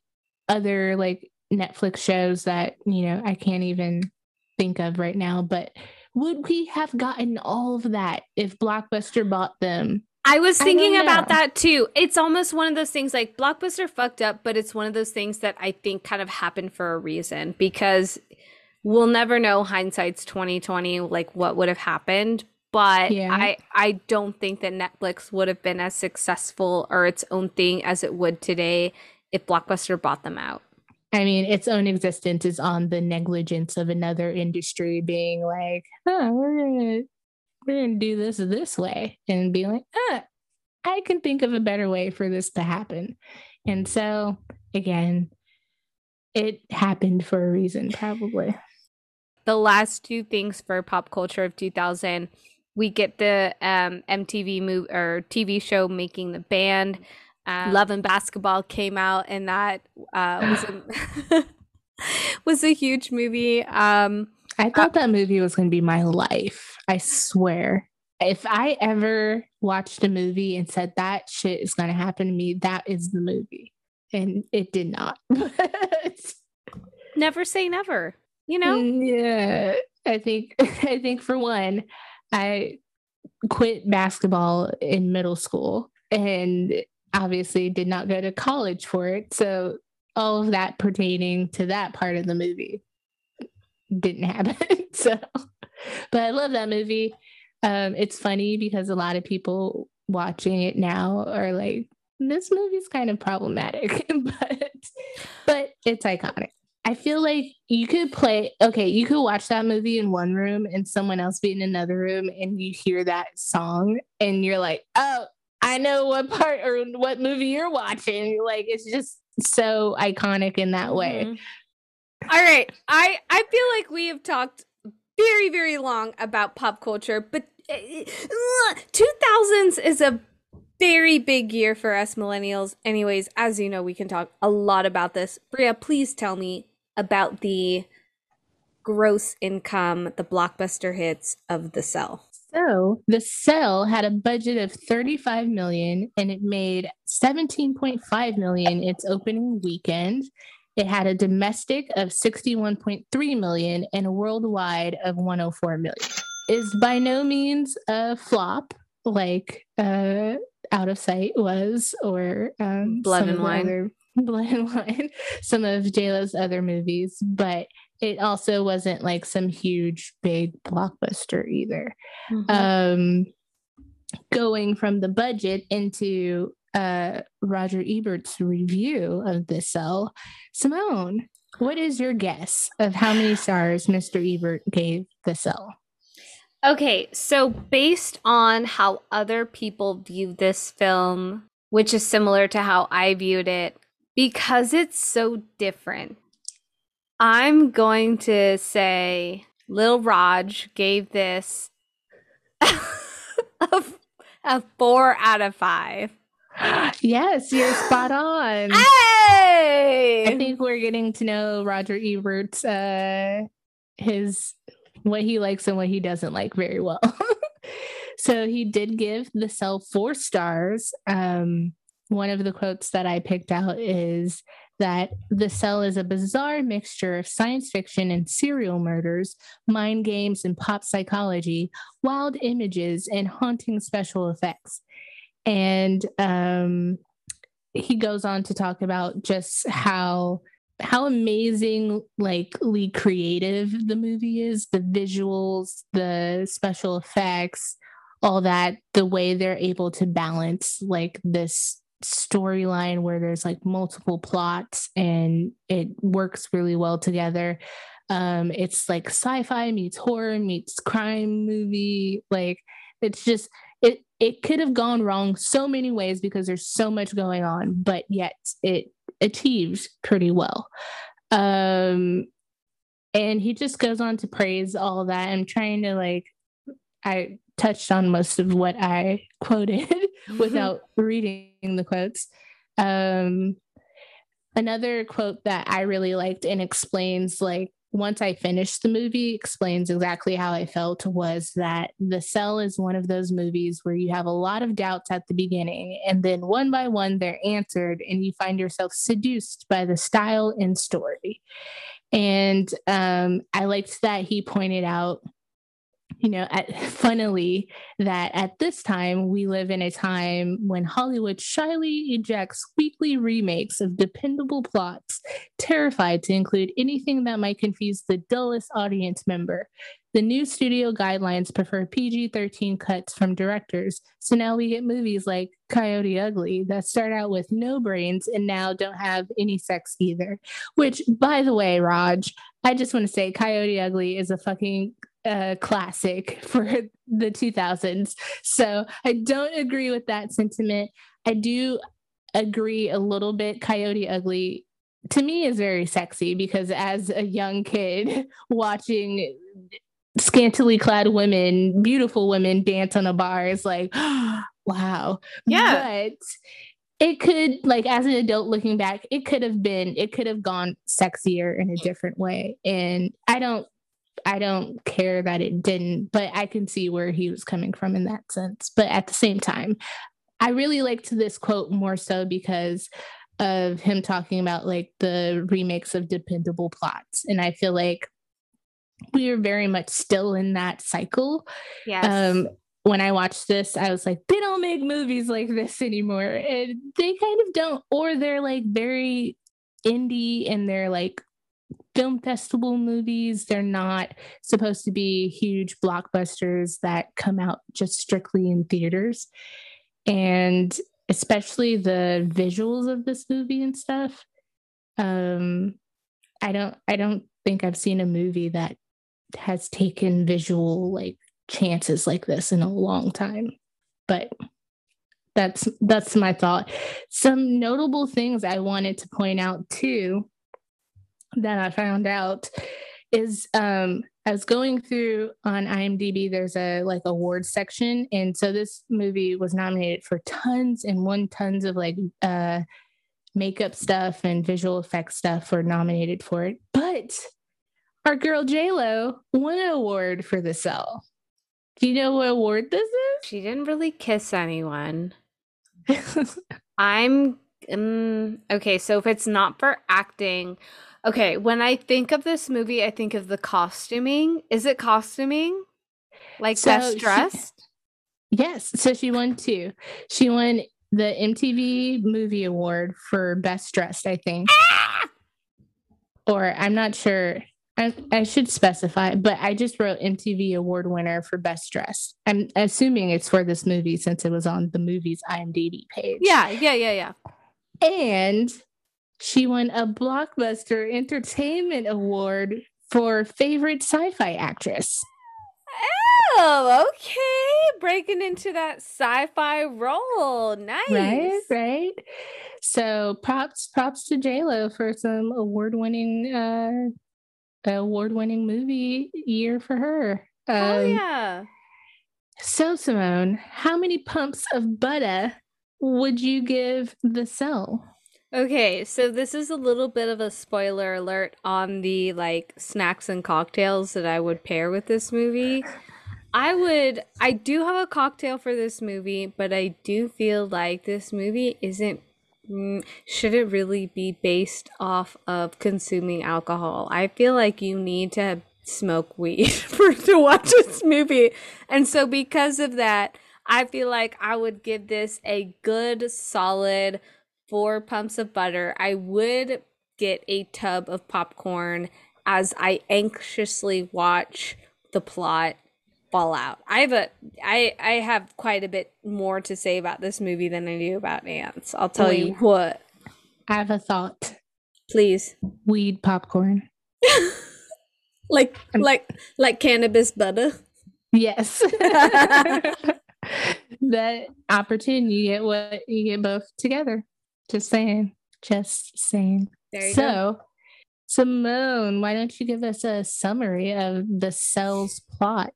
other like Netflix shows that you know I can't even think of right now. But would we have gotten all of that if Blockbuster bought them? I was thinking don't about that too. It's almost one of those things like Blockbuster fucked up, but it's one of those things that I think kind of happened for a reason because we'll never know hindsight's 2020 like what would have happened. But Yeah. I I don't think that Netflix would have been as successful or its own thing as it would today if Blockbuster bought them out. I mean, its own existence is on the negligence of another industry being like, "Oh, we're gonna we're gonna do this this way," and be like, "Ah, I can think of a better way for this to happen." And so, again, it happened for a reason, probably. the last two things for pop culture of 2000 we get the um, mtv move or tv show making the band um, love and basketball came out and that uh, was, a, was a huge movie um, I thought that movie was going to be my life. I swear. If I ever watched a movie and said that shit is going to happen to me, that is the movie. And it did not. Never say never you know Mm, yeah, I think I think for one, I quit basketball in middle school and obviously did not go to college for it. So all of that pertaining to that part of the movie didn't happen. so but I love that movie. Um, it's funny because a lot of people watching it now are like, this movie's kind of problematic, but but it's iconic. I feel like you could play okay, you could watch that movie in one room and someone else be in another room and you hear that song and you're like, oh, I know what part or what movie you're watching. Like it's just so iconic in that way. Mhm. all right i i feel like we have talked very very long about pop culture but uh, 2000s is a very big year for us millennials anyways as you know we can talk a lot about this bria please tell me about the gross income the blockbuster hits of the cell So the cell had a budget of 35 million and it made 17.5 million its opening weekend. It had a domestic of 61.3 million and a worldwide of 104 million. Is by no means a flop like uh, Out of Sight was or um, Blood and Wine. other- Blood and Wine, some of JLo's other movies, but it also wasn't like some huge big blockbuster either Mhm. um going from the budget into uh roger ebert's review of the cell simone what is your guess of how many stars mr ebert gave the cell Okay, so based on how other people view this film, which is similar to how I viewed it, because it's so different, I'm going to say Lil Raj gave this a, a four out of five. yes you're spot on Hey! i think we're getting to know roger ebert's uh his what he likes and what he doesn't like very well so he did give the cell four stars um one of the quotes that i picked out is that the cell is a bizarre mixture of science fiction and serial murders mind games and pop psychology wild images and haunting special effects. And um he goes on to talk about just how how amazing likely creative the movie is the visuals the special effects all that the way they're able to balance like this storyline where there's like multiple plots and it works really well together. Um it's like sci-fi meets horror meets crime movie like it's just it it could have gone wrong so many ways because there's so much going on but yet it achieved pretty well. Um and he just goes on to praise all that. I'm trying to like i touched on most of what i quoted without reading the quotes um another quote that i really liked and explains like once I finished the movie, explains exactly how I felt was that The Cell is one of those movies where you have a lot of doubts at the beginning, and then one by one they're answered, and you find yourself seduced by the style and story. And um, I liked that he pointed out, you know, at, funnily, that at this time we live in a time when Hollywood shyly ejects weekly remakes of dependable plots terrified to include anything that might confuse the dullest audience member. The new studio guidelines prefer PG 13 cuts from directors, so now we get movies like Coyote Ugly that start out with no brains and now don't have any sex either. Which, by the way, Raj, I just want to say Coyote Ugly is a fucking uh, classic for the 2000s. So I don't agree with that sentiment. I do agree a little bit. Coyote Ugly to me is very sexy because as a young kid watching scantily clad women, beautiful women dance on a bar is like, wow. Yeah. But it could, like, as an adult looking back, it could have been, it could have gone sexier in a different way. And I don't, I don't care that it didn't, but I can see where he was coming from in that sense. But at the same time, I really liked this quote more so because of him talking about like the remakes of dependable plots. And I feel like we are very much still in that cycle. Yes. Um, when I watched this, I was like, they don't make movies like this anymore. And they kind of don't, or they're like very indie and they're like film festival movies. They're not supposed to be huge blockbusters that come out just strictly in theaters. And especially the visuals of this movie and stuff. Um, I don't I don't think I've seen a movie that has taken visual like chances like this in a long time. But that's that's my thought. Some notable things I wanted to point out too that I found out is um I was going through on IMDb there's a like awards section and so this movie was nominated for tons and won tons of like uh makeup stuff and visual effects stuff were nominated for it but our girl J Lo won an award for the cell Do you know what award this is? She didn't really kiss anyone. I'm mm, okay. So if it's not for acting, okay. When I think of this movie, I think of the costuming. Is it costuming? Like So best she- dressed? yes. So she won two. She won the MTV Movie Award for Best Dressed, I think. Ah! Or I'm not sure. I, I should specify, but I just wrote MTV Award winner for Best Dressed. I'm assuming it's for this movie since it was on the movie's IMDb page. Yeah, yeah, yeah, yeah. And she won a Blockbuster Entertainment Award for favorite sci-fi actress. Oh, okay. Breaking into that sci-fi role. Nice. Right, right. So props, props to J Lo for some award-winning, uh, award-winning movie year for her. Oh Um, yeah. So Simone, how many pumps of butter would you give the cell? Okay, so this is a little bit of a spoiler alert on the like snacks and cocktails that I would pair with this movie. I would I do have a cocktail for this movie, but I do feel like this movie isn't mm, shouldn't really be based off of consuming alcohol. I feel like you need to smoke weed for to watch this movie. And so because of that, I feel like I would give this a good solid four pumps of butter. I would get a tub of popcorn as I anxiously watch the plot fall out. I have a I I have quite a bit more to say about this movie than I do about ants. I'll tell you what. I have a thought. Please. Weed popcorn. Like I'm- like like cannabis butter. Yes. that opportunity, you get what you get both together. Just saying. Just saying. There you go. So, Simone, why don't you give us a summary of the cell's plot?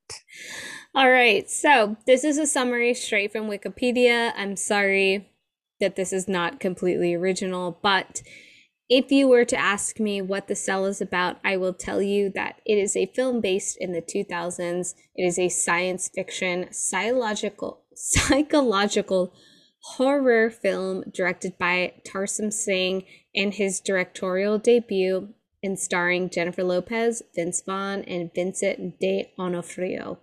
All right, so this is a summary straight from Wikipedia. I'm sorry that this is not completely original, but if you were to ask me what The Cell is about, I will tell you that it is a film based in the 2000s. It is a science fiction, psychological, psychological horror film directed by Tarsem Singh and his directorial debut and starring Jennifer Lopez, Vince Vaughn, and Vincent de Onofrio.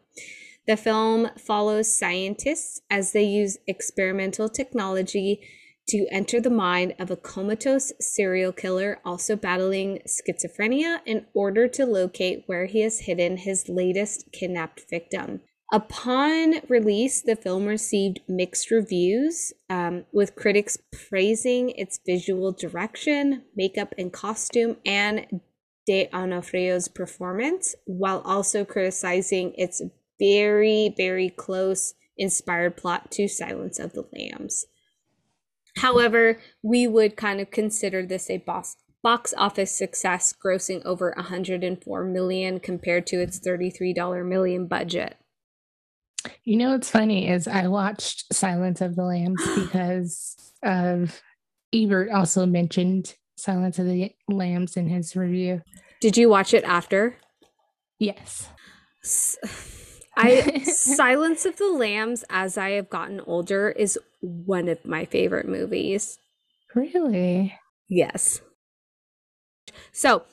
The film follows scientists as they use experimental technology to enter the mind of a comatose serial killer also battling schizophrenia in order to locate where he has hidden his latest kidnapped victim. Upon release, the film received mixed reviews, um, with critics praising its visual direction, makeup and costume, and De Onofrio's performance, while also criticizing its very, very close inspired plot to Silence of the Lambs. However, we would kind of consider this a box box office success, grossing over 104 million compared to its $33 million budget. You know what's funny is I watched Silence of the Lambs because of Ebert also mentioned Silence of the Lambs in his review. Did you watch it after? Yes. S- I Silence of the Lambs as I have gotten older is one of my favorite movies. Really? Yes. So,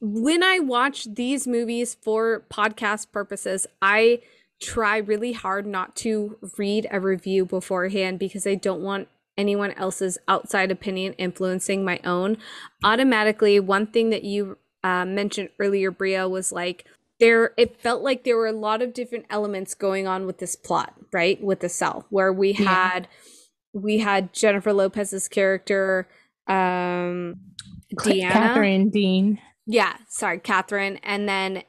when I watch these movies for podcast purposes, I try really hard not to read a review beforehand because I don't want anyone else's outside opinion influencing my own. Automatically, one thing that you uh, mentioned earlier, Bria, was like there. It felt like there were a lot of different elements going on with this plot, right? With the cell, where we Yeah. had we had Jennifer Lopez's character, um, Deanna. Catherine Dean. Yeah, sorry, Catherine, and then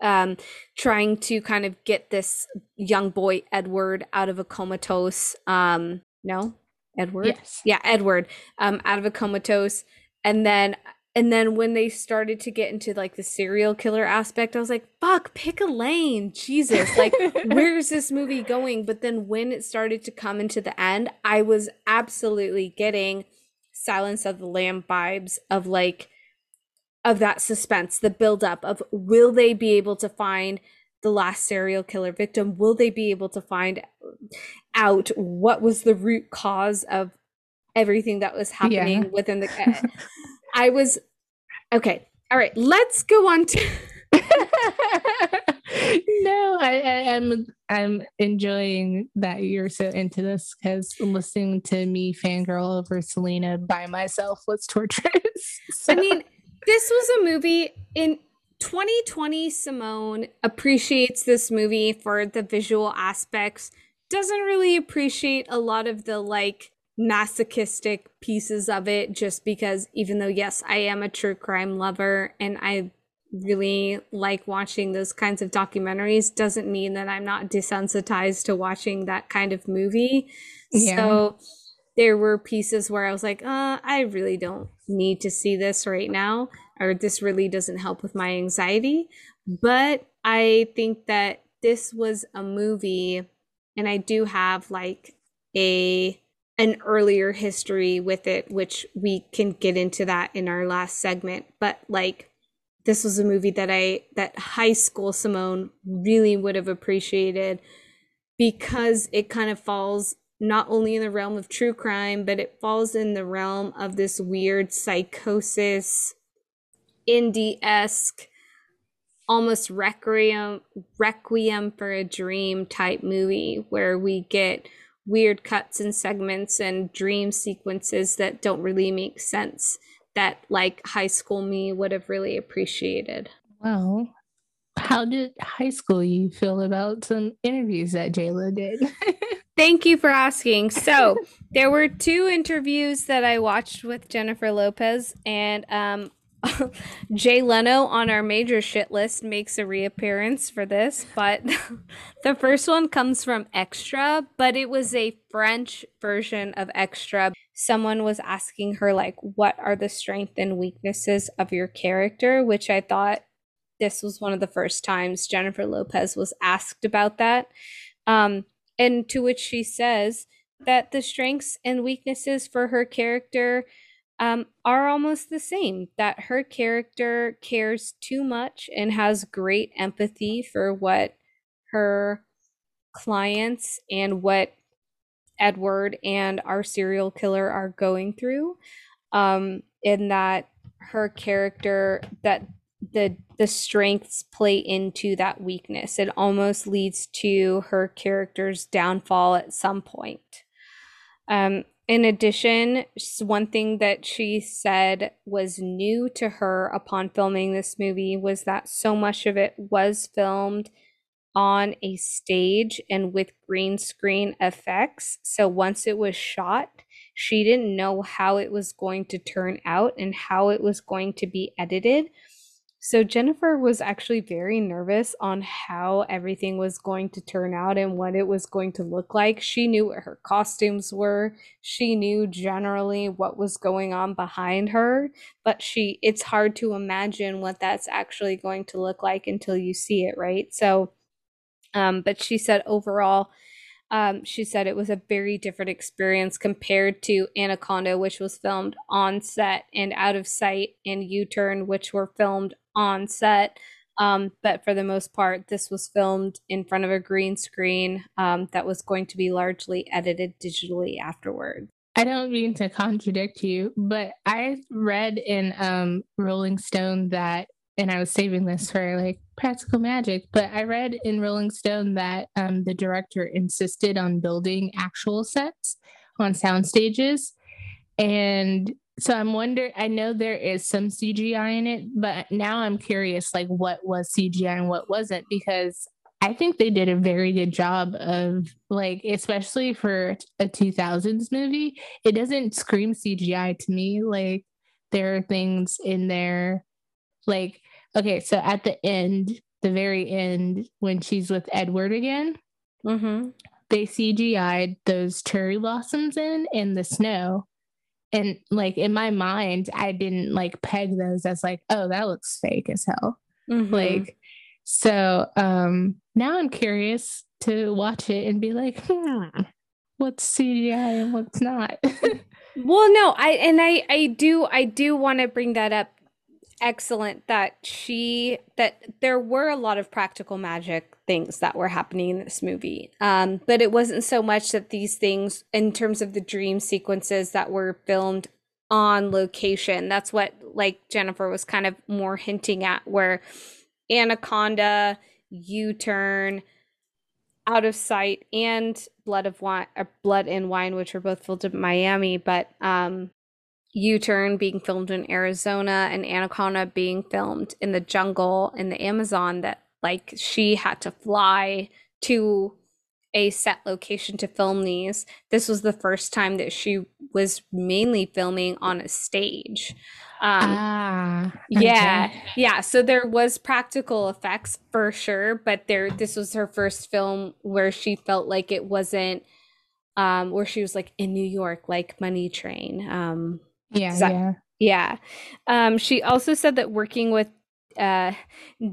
um, trying to kind of get this young boy Edward out of a comatose. Um, no, Edward. Yes. Yeah, Edward. Um, out of a comatose, and then and then when they started to get into like the serial killer aspect, I was like, "Fuck, pick a lane, Jesus!" Like, where's this movie going? But then when it started to come into the end, I was absolutely getting Silence of the Lamb vibes of like of that suspense, the buildup of will they be able to find the last serial killer victim? Will they be able to find out what was the root cause of everything that was happening Yeah. within the eh, eh. I was okay. All right, let's go on to no, I, I am I'm enjoying that you're so into this because listening to me fangirl over Selena by myself was torturous. I mean, this was a movie in 2020. Simone appreciates this movie for the visual aspects, doesn't really appreciate a lot of the like masochistic pieces of it, just because, even though, yes, I am a true crime lover and I really like watching those kinds of documentaries, doesn't mean that I'm not desensitized to watching that kind of movie. Yeah. So there were pieces where I was like, uh, I really don't need to see this right now, or this really doesn't help with my anxiety. But I think that this was a movie, and I do have like a an earlier history with it, which we can get into that in our last segment. But like this was a movie that I that high school Simone really would have appreciated because it kind of falls not only in the realm of true crime, but it falls in the realm of this weird psychosis, indie esque, almost requiem requiem for a dream type movie where we get weird cuts and segments and dream sequences that don't really make sense that like high school me would have really appreciated. well, how did high school you feel about some interviews that JLo did? Thank you for asking. So, there were two interviews that I watched with Jennifer Lopez, and um, Jay Leno on our major shit list makes a reappearance for this. But the first one comes from Extra, but it was a French version of Extra. Someone was asking her, like, what are the strengths and weaknesses of your character? Which I thought this was one of the first times Jennifer Lopez was asked about that. Um, and to which she says that the strengths and weaknesses for her character um, are almost the same. That her character cares too much and has great empathy for what her clients and what Edward and our serial killer are going through. Um, in that her character that the the strengths play into that weakness. It almost leads to her character's downfall at some point. Um, in addition, one thing that she said was new to her upon filming this movie was that so much of it was filmed on a stage and with green screen effects. So once it was shot, she didn't know how it was going to turn out and how it was going to be edited. So Jennifer was actually very nervous on how everything was going to turn out and what it was going to look like. She knew what her costumes were. She knew generally what was going on behind her, but she it's hard to imagine what that's actually going to look like until you see it, right? So um but she said overall um, she said it was a very different experience compared to Anaconda, which was filmed on set, and Out of Sight and U Turn, which were filmed on set. Um, but for the most part, this was filmed in front of a green screen um, that was going to be largely edited digitally afterward. I don't mean to contradict you, but I read in um, Rolling Stone that, and I was saving this for like practical magic, but I read in Rolling Stone that um, the director insisted on building actual sets on sound stages. And so I'm wondering, I know there is some CGI in it, but now I'm curious like what was CGI and what wasn't because I think they did a very good job of like, especially for a 2000s movie, it doesn't scream CGI to me. Like, there are things in there, like, okay, so at the end, the very end, when she's with Edward again, Mm-hmm. they CGI'd those cherry blossoms in in the snow. And like in my mind, I didn't like peg those as like, oh, that looks fake as hell. Mm-hmm. Like, so um now I'm curious to watch it and be like, hmm, what's CGI and what's not. Well, no, I and I I do I do want to bring that up. Excellent that she that there were a lot of practical magic things that were happening in this movie. Um but it wasn't so much that these things in terms of the dream sequences that were filmed on location that's what like jennifer was kind of more hinting at where anaconda u-turn out of sight and blood of wine or blood and wine which were both filmed in miami but um U-Turn being filmed in Arizona and Anaconda being filmed in the jungle in the Amazon that like she had to fly to a set location to film these. This was the first time that she was mainly filming on a stage. Um, ah, yeah, yeah. So there was practical effects for sure, but there this was her first film where she felt like it wasn't um where she was like in New York, like Money Train. Um Yeah, yeah. yeah. Um, she also said that working with uh,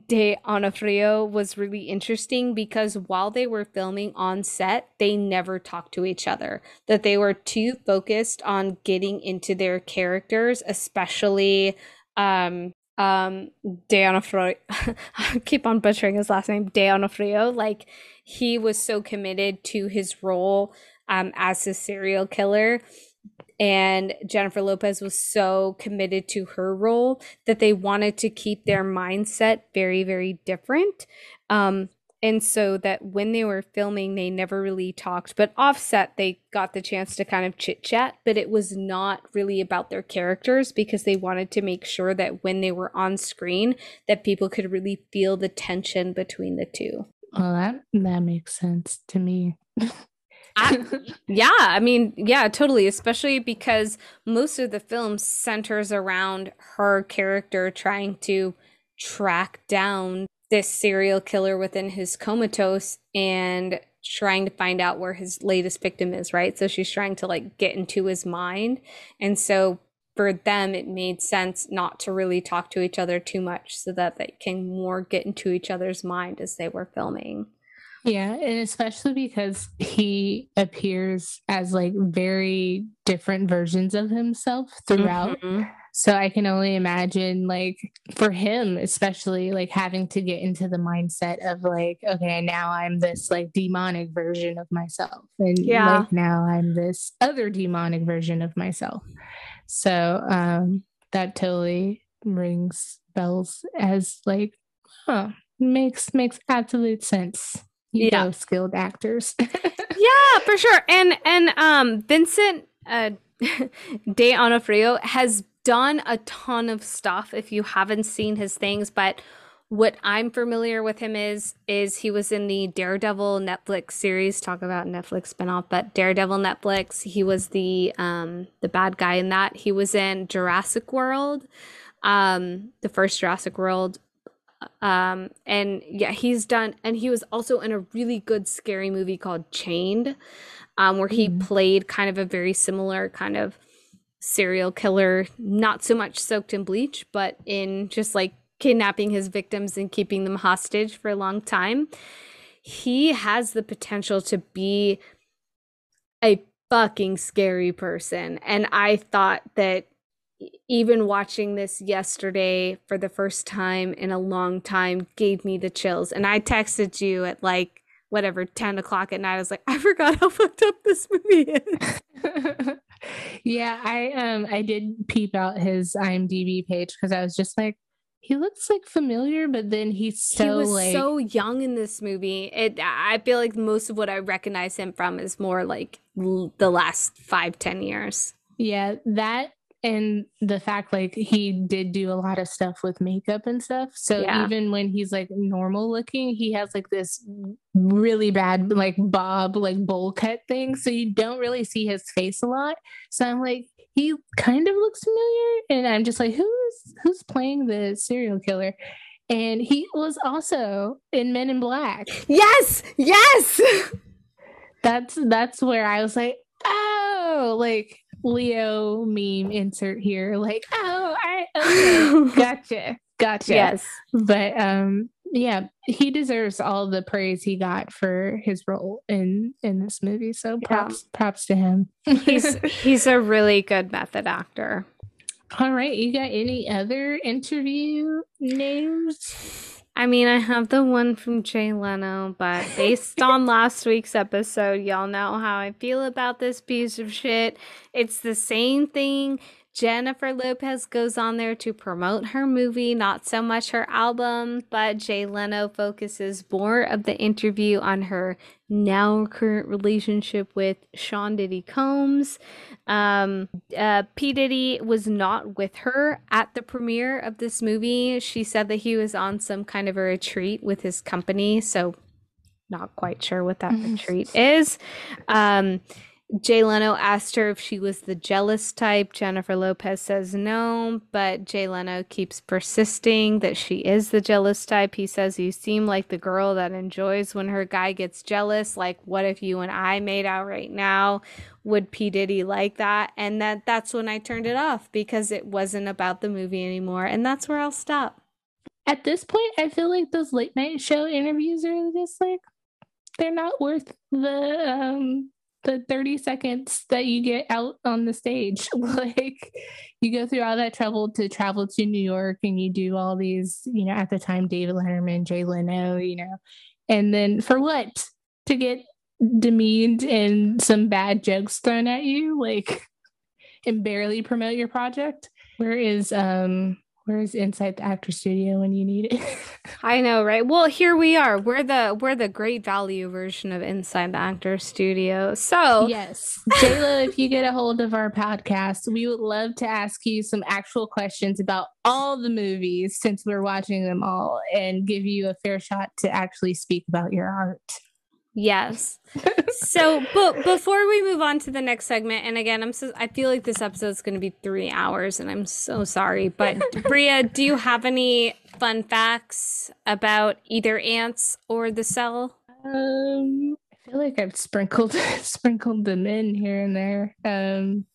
De Onofrio was really interesting because while they were filming on set, they never talked to each other. That they were too focused on getting into their characters, especially um, um, De Onofrio. I keep on butchering his last name, De Onofrio. Like he was so committed to his role um, as a serial killer and Jennifer Lopez was so committed to her role that they wanted to keep their mindset very very different um and so that when they were filming they never really talked but offset they got the chance to kind of chit chat but it was not really about their characters because they wanted to make sure that when they were on screen that people could really feel the tension between the two Well, that that makes sense to me. I- Yeah, I mean, yeah, totally. Especially because most of the film centers around her character trying to track down this serial killer within his comatose and trying to find out where his latest victim is, right? So she's trying to like get into his mind. And so for them, it made sense not to really talk to each other too much so that they can more get into each other's mind as they were filming. Yeah, and especially because he appears as like very different versions of himself throughout. Mhm. So I can only imagine like for him especially like having to get into the mindset of like okay, now I'm this like demonic version of myself and Yeah. like now I'm this other demonic version of myself. So um that totally rings bells as like huh, makes makes absolute sense. You Yeah. both skilled actors. yeah for sure and and um vincent uh de onofrio has done a ton of stuff if you haven't seen his things but what i'm familiar with him is is he was in the daredevil netflix series talk about netflix spinoff but daredevil netflix he was the um the bad guy in that he was in jurassic world um the first jurassic world um and yeah he's done and he was also in a really good scary movie called chained um where he Mhm. played kind of a very similar kind of serial killer not so much soaked in bleach but in just like kidnapping his victims and keeping them hostage for a long time he has the potential to be a fucking scary person and i thought that even watching this yesterday for the first time in a long time gave me the chills. And I texted you at like whatever 10 o'clock at night. I was like, I forgot how fucked up this movie is. yeah, I um I did peep out his IMDb page because I was just like, he looks like familiar, but then he's so he was like so young in this movie. It I feel like most of what I recognize him from is more like l- the last five, ten years. yeah, that and the fact like he did do a lot of stuff with makeup and stuff. So Yeah. even when he's like normal looking, he has like this really bad like bob like bowl cut thing. So you don't really see his face a lot. So I'm like, he kind of looks familiar. And I'm just like, who's who's playing the serial killer? And he was also in Men in Black. Yes, yes. That's that's where I was like, oh, like Leo meme insert here. Like, oh, I okay, gotcha, gotcha. yes. But um, yeah, he deserves all the praise he got for his role in in this movie. So Yeah. props props to him. He's he's a really good method actor. All right, you got any other interview news? I mean, I have the one from Jay Leno, but based on last week's episode, y'all know how I feel about this piece of shit. It's the same thing. Jennifer Lopez goes on there to promote her movie, not so much her album, but Jay Leno focuses more of the interview on her now current relationship with Sean Diddy Combs. Um, uh, P. Diddy was not with her at the premiere of this movie. She said that he was on some kind of a retreat with his company, so not quite sure what that retreat is. Um, Jay Leno asked her if she was the jealous type. Jennifer Lopez says no, but Jay Leno keeps persisting that she is the jealous type. He says, You seem like the girl that enjoys when her guy gets jealous. Like, what if you and I made out right now? Would P. Diddy like that? And that that's when I turned it off because it wasn't about the movie anymore. And that's where I'll stop. At this point, I feel like those late night show interviews are just like they're not worth the um the 30 seconds that you get out on the stage. like you go through all that trouble to travel to New York and you do all these, you know, at the time David Letterman, Jay Leno, you know, and then for what? To get demeaned and some bad jokes thrown at you, like and barely promote your project. Where is um where is inside the actor studio when you need it? I know, right? Well, here we are. We're the we're the great value version of Inside the Actor Studio. So yes, JLo, if you get a hold of our podcast, we would love to ask you some actual questions about all the movies since we're watching them all, and give you a fair shot to actually speak about your art. Yes. so, but before we move on to the next segment, and again, I'm so I feel like this episode is going to be three hours, and I'm so sorry. But Bria, do you have any fun facts about either Antz or the cell? Um, I feel like I've sprinkled sprinkled them in here and there. Um,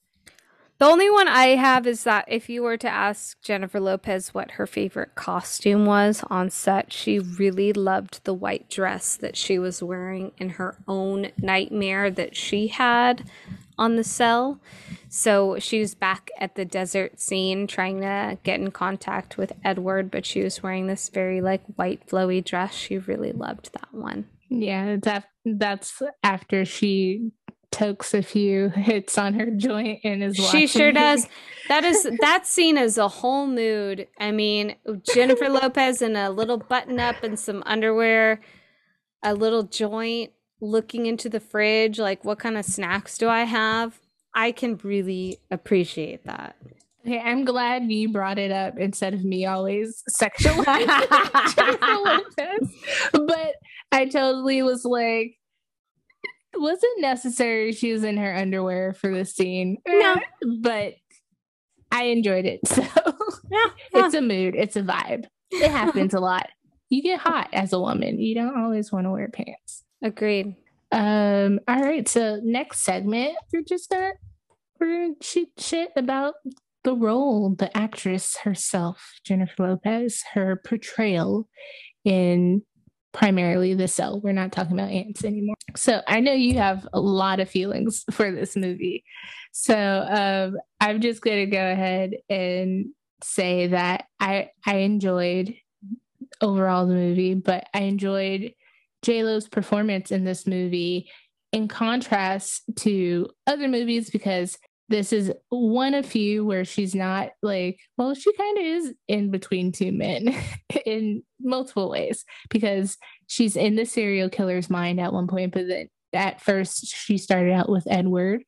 The only one I have is that if you were to ask Jennifer Lopez what her favorite costume was on set, she really loved the white dress that she was wearing in her own nightmare that she had on the cell. So she was back at the desert scene trying to get in contact with Edward, but she was wearing this very like white flowy dress. She really loved that one. yeah, that's that's after she tokes a few hits on her joint and is She sure does. That is that scene is a whole mood. I mean, Jennifer Lopez in a little button up and some underwear, a little joint, looking into the fridge, like what kind of snacks do I have? I can really appreciate that. Okay, I'm glad you brought it up instead of me always sexualizing Jennifer Lopez. But I totally was like, was it necessary she was in her underwear for the scene? No. But I enjoyed it. So Yeah, yeah. it's a mood, it's a vibe. It happens a lot. You get hot as a woman. You don't always want to wear pants. Agreed. Um, all right, so next segment, we're just gonna we're gonna shoot shit about the role, the actress herself, Jennifer Lopez, her portrayal in primarily the cell. We're not talking about Antz anymore. So I know you have a lot of feelings for this movie. So um I'm just gonna go ahead and say that I I enjoyed overall the movie, but I enjoyed J Lo's performance in this movie in contrast to other movies because this is one of few where she's not like, well, she kind of is in between two men in multiple ways because she's in the serial killer's mind at one point, but then at first she started out with Edward,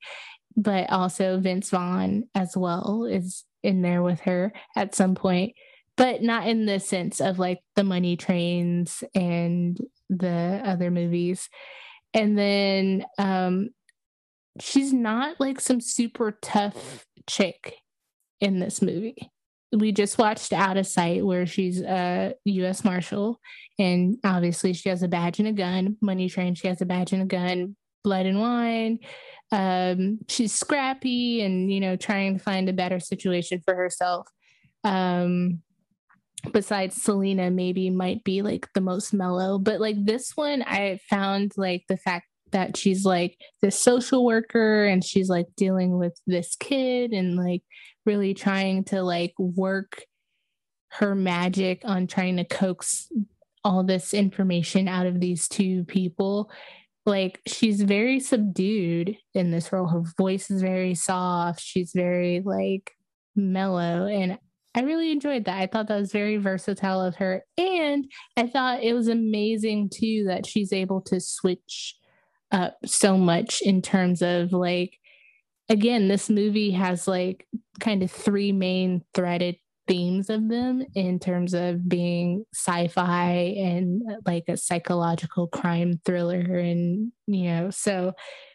but also Vince Vaughn as well is in there with her at some point, but not in the sense of like the money trains and the other movies. And then um she's not like some super tough chick in this movie. We just watched Out of Sight where she's a US Marshal and obviously she has a badge and a gun. Money Train, she has a badge and a gun. Blood and Wine. Um, she's scrappy and you know trying to find a better situation for herself. Um, besides Selena maybe might be like the most mellow, but like this one I found like the fact that she's like this social worker and she's like dealing with this kid and like really trying to like work her magic on trying to coax all this information out of these two people like she's very subdued in this role her voice is very soft she's very like mellow and I really enjoyed that. I thought that was very versatile of her. And I thought it was amazing too that she's able to switch up so much in terms of like, again, this movie has like kind of three main threaded themes of them in terms of being sci-fi and like a psychological crime thriller and you know so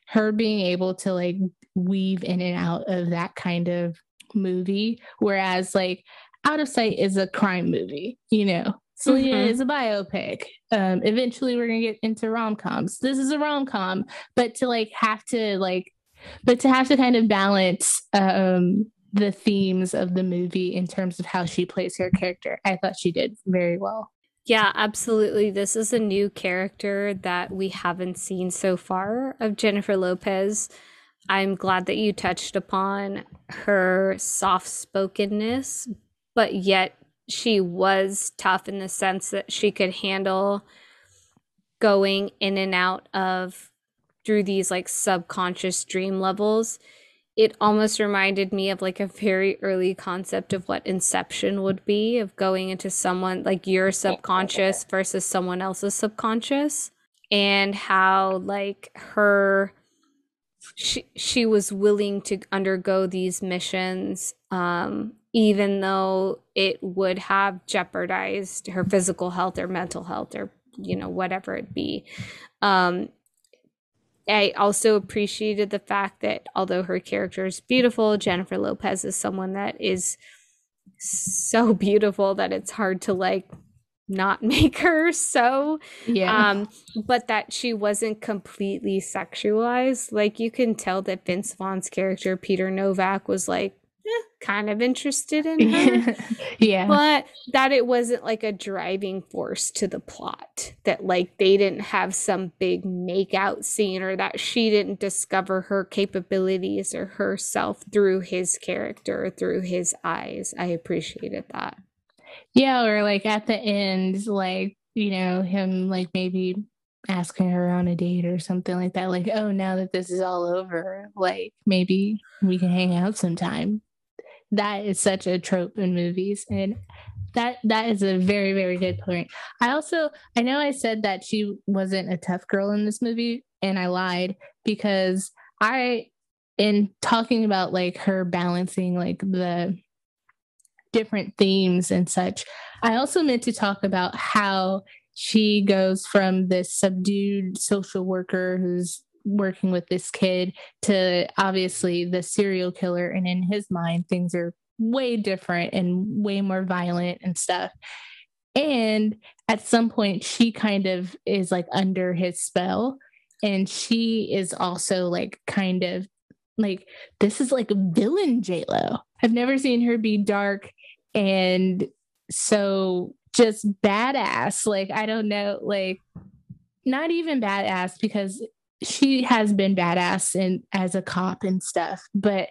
her being able to like weave in and out of that kind of movie whereas like out of sight is a crime movie you know Selena mm-hmm. is a biopic. Um, eventually, we're gonna get into rom coms. This is a rom com, but to like have to like, but to have to kind of balance um, the themes of the movie in terms of how she plays her character. I thought she did very well. Yeah, absolutely. This is a new character that we haven't seen so far of Jennifer Lopez. I'm glad that you touched upon her soft spokenness, but yet she was tough in the sense that she could handle going in and out of through these like subconscious dream levels. It almost reminded me of like a very early concept of what inception would be of going into someone like your subconscious versus someone else's subconscious and how like her she she was willing to undergo these missions um even though it would have jeopardized her physical health or mental health or you know whatever it be. Um I also appreciated the fact that although her character is beautiful, Jennifer Lopez is someone that is so beautiful that it's hard to like not make her so. Yeah. Um but that she wasn't completely sexualized. Like you can tell that vince vaughn's character peter novak was like kind of interested in her. yeah. But that it wasn't like a driving force to the plot. That like they didn't have some big make out scene or that she didn't discover her capabilities or herself through his character, through his eyes. I appreciated that. Yeah, or like at the end, like, you know, him like maybe asking her on a date or something like that. Like, oh, now that this is all over, like maybe we can hang out sometime that is such a trope in movies and that that is a very very good point. I also i know i said that she wasn't a tough girl in this movie and i lied because i in talking about like her balancing like the different themes and such i also meant to talk about how she goes from this subdued social worker who's working with this kid to obviously the serial killer and in his mind things are way different and way more violent and stuff. And at some point she kind of is like under his spell and she is also like kind of like this is like a villain j-lo. I've never seen her be dark and so just badass. Like i don't know like not even badass because she has been badass and as a cop and stuff, but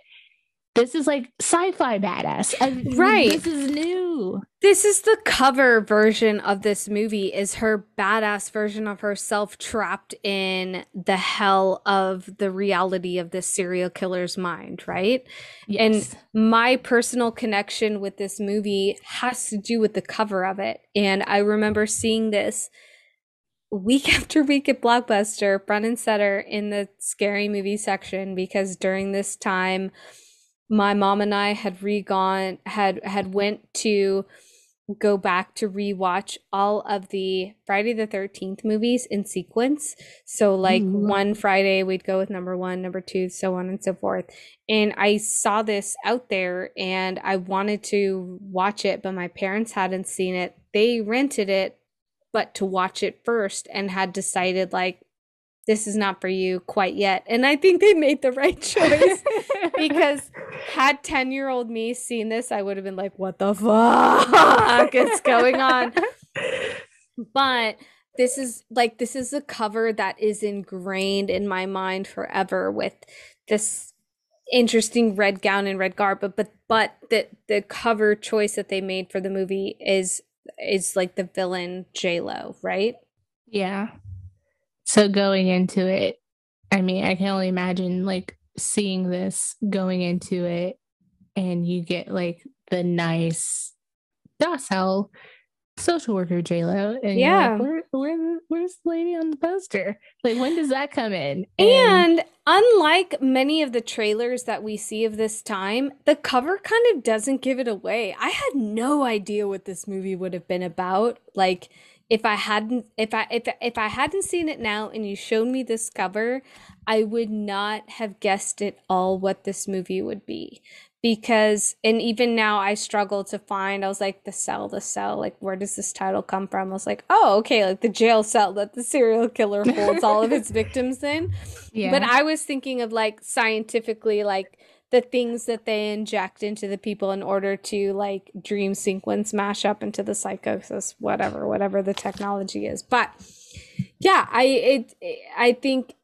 this is like sci-fi badass. I, right. This is new. This is the cover version of this movie is her badass version of herself trapped in the hell of the reality of this serial killer's mind, right? Yes. And my personal connection with this movie has to do with the cover of it. And I remember seeing this week after week at Blockbuster, front and center in the scary movie section because during this time my mom and I had re-gone had had went to go back to rewatch all of the Friday the 13th movies in sequence. So like mm-hmm. one Friday we'd go with number 1, number 2, so on and so forth. And I saw this out there and I wanted to watch it, but my parents hadn't seen it. They rented it but to watch it first and had decided like this is not for you quite yet. And I think they made the right choice because had 10 year old me seen this, I would have been like, what the fuck is going on? But this is like this is a cover that is ingrained in my mind forever with this interesting red gown and red garb but but but the the cover choice that they made for the movie is is like the villain J Lo, right? Yeah. So going into it, I mean, I can only imagine like seeing this going into it, and you get like the nice, docile social worker J Lo, and Yeah. like, where, where, where's the lady on the poster? Like, when does that come in? And unlike many of the trailers that we see of this time, the cover kind of doesn't give it away. I had no idea what this movie would have been about. Like if I hadn't if I if if I hadn't seen it now and you showed me this cover, I would not have guessed at all what this movie would be. Because and even now I struggle to find I was like the cell, the cell, like where does this title come from? I was like, oh okay, like the jail cell that the serial killer holds all of its victims in. yeah, But I was thinking of like scientifically, like the things that they inject into the people in order to like dream sequence mash up into the psychosis, whatever, whatever the technology is. But yeah, I it I think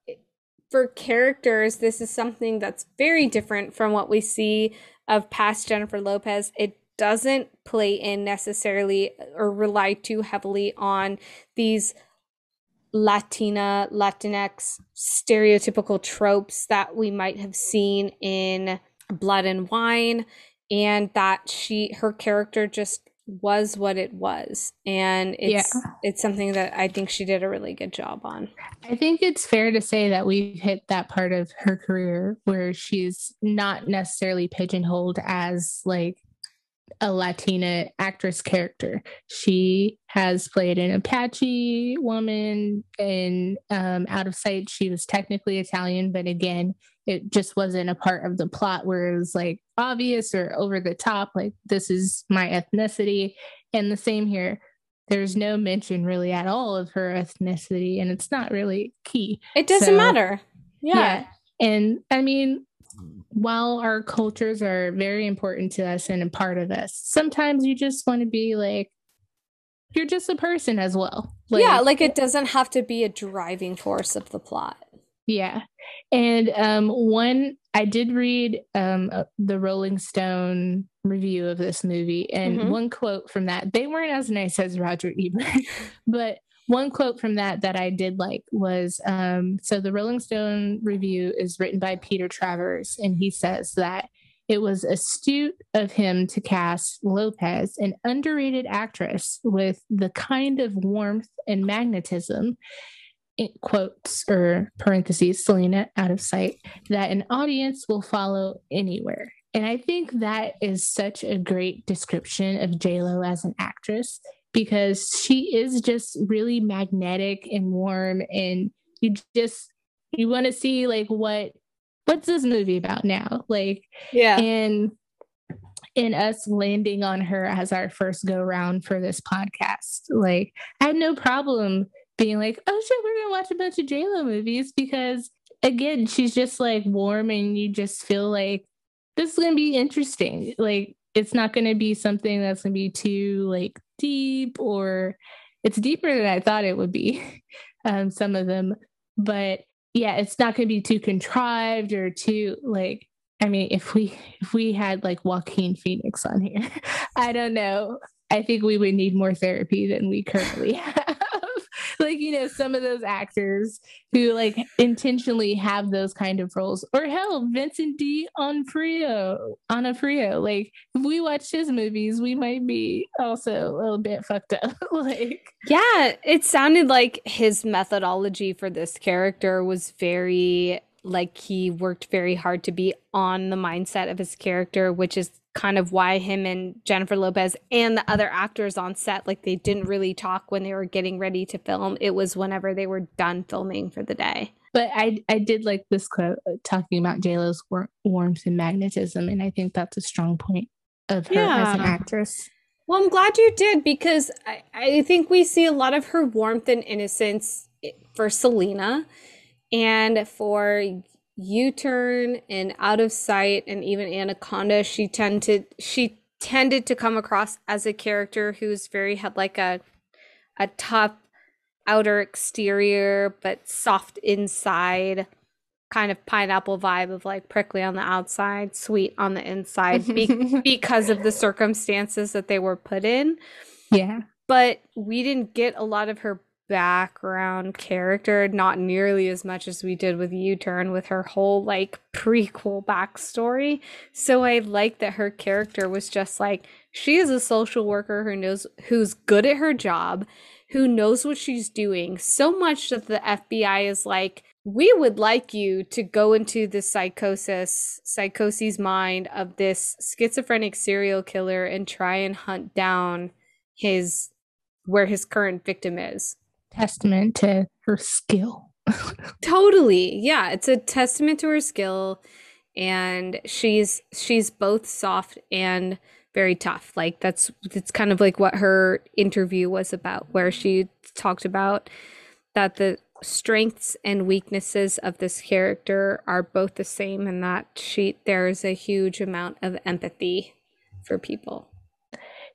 for characters, this is something that's very different from what we see of past Jennifer Lopez. It doesn't play in necessarily or rely too heavily on these Latina, Latinx stereotypical tropes that we might have seen in Blood and Wine, and that she her character just was what it was, and it's it's something that I think she did a really good job on. I think it's fair to say that we've hit that part of her career where she's not necessarily pigeonholed as like a Latina actress character. She has played an Apache woman and um, Out of Sight. She was technically Italian, but again, it just wasn't a part of the plot where it was like obvious or over the top, like this is my ethnicity. And the same here. There's no mention really at all of her ethnicity, and it's not really key. It doesn't So- matter. Yeah. And I mean, while our cultures are very important to us and a part of us, sometimes you just want to be like, you're just a person as well. yeah, like it doesn't have to be a driving force of the plot. Yeah. And um, one, I did read um, uh, the Rolling Stone review of this movie, and Mhm. one quote from that, they weren't as nice as Roger Ebert, but one quote from that that I did like was um, so the Rolling Stone review is written by Peter Travers, and he says that it was astute of him to cast Lopez, an underrated actress with the kind of warmth and magnetism quotes or parentheses, Selena out of sight, that an audience will follow anywhere. And I think that is such a great description of JLo as an actress because she is just really magnetic and warm and you just you want to see like what what's this movie about now? Like Yeah. and in us landing on her as our first go round for this podcast. Like, I had no problem being like, oh shit, we're gonna watch a bunch of JLo movies because again, she's just like warm and you just feel like this is gonna be interesting. Like, it's not gonna be something that's gonna be too like deep or it's deeper than I thought it would be. Um, some of them, but yeah, it's not gonna be too contrived or too like I mean, if we if we had like Joaquin Phoenix on here, I don't know. I think we would need more therapy than we currently have. like, you know, some of those actors who like intentionally have those kind of roles. Or hell, Vincent D. Onofrio, Onofrio. Like, if we watched his movies, we might be also a little bit fucked up. like, Yeah, it sounded like his methodology for this character was very like he worked very hard to be on the mindset of his character, which is kind of why him and Jennifer Lopez and the other actors on set like they didn't really talk when they were getting ready to film. It was whenever they were done filming for the day. but I I did like this quote uh, talking about JLo's war- warmth and magnetism, and I think that's a strong point of her as an actress. Well, I'm glad you did because I, I think we see a lot of her warmth and innocence for Selena and for U-turn and out of sight and even Anaconda. She tended she tended to come across as a character who's very had like a a tough outer exterior but soft inside kind of pineapple vibe of like prickly on the outside, sweet on the inside be- because of the circumstances that they were put in. Yeah. But we didn't get a lot of her background character, not nearly as much as we did with U Turn with her whole like prequel backstory. So I like that her character was just like she is a social worker who knows who's good at her job, who knows what she's doing, so much that the FBI is like we would like you to go into the psychosis psychosis mind of this schizophrenic serial killer and try and hunt down his where his current victim is Testament to her skill. totally. Yeah it's a testament to her skill and she's she's both soft and very tough. Like that's that's kind of like what her interview was about where she talked about that the strengths and weaknesses of this character are both the same and that she there is a huge amount of empathy for people.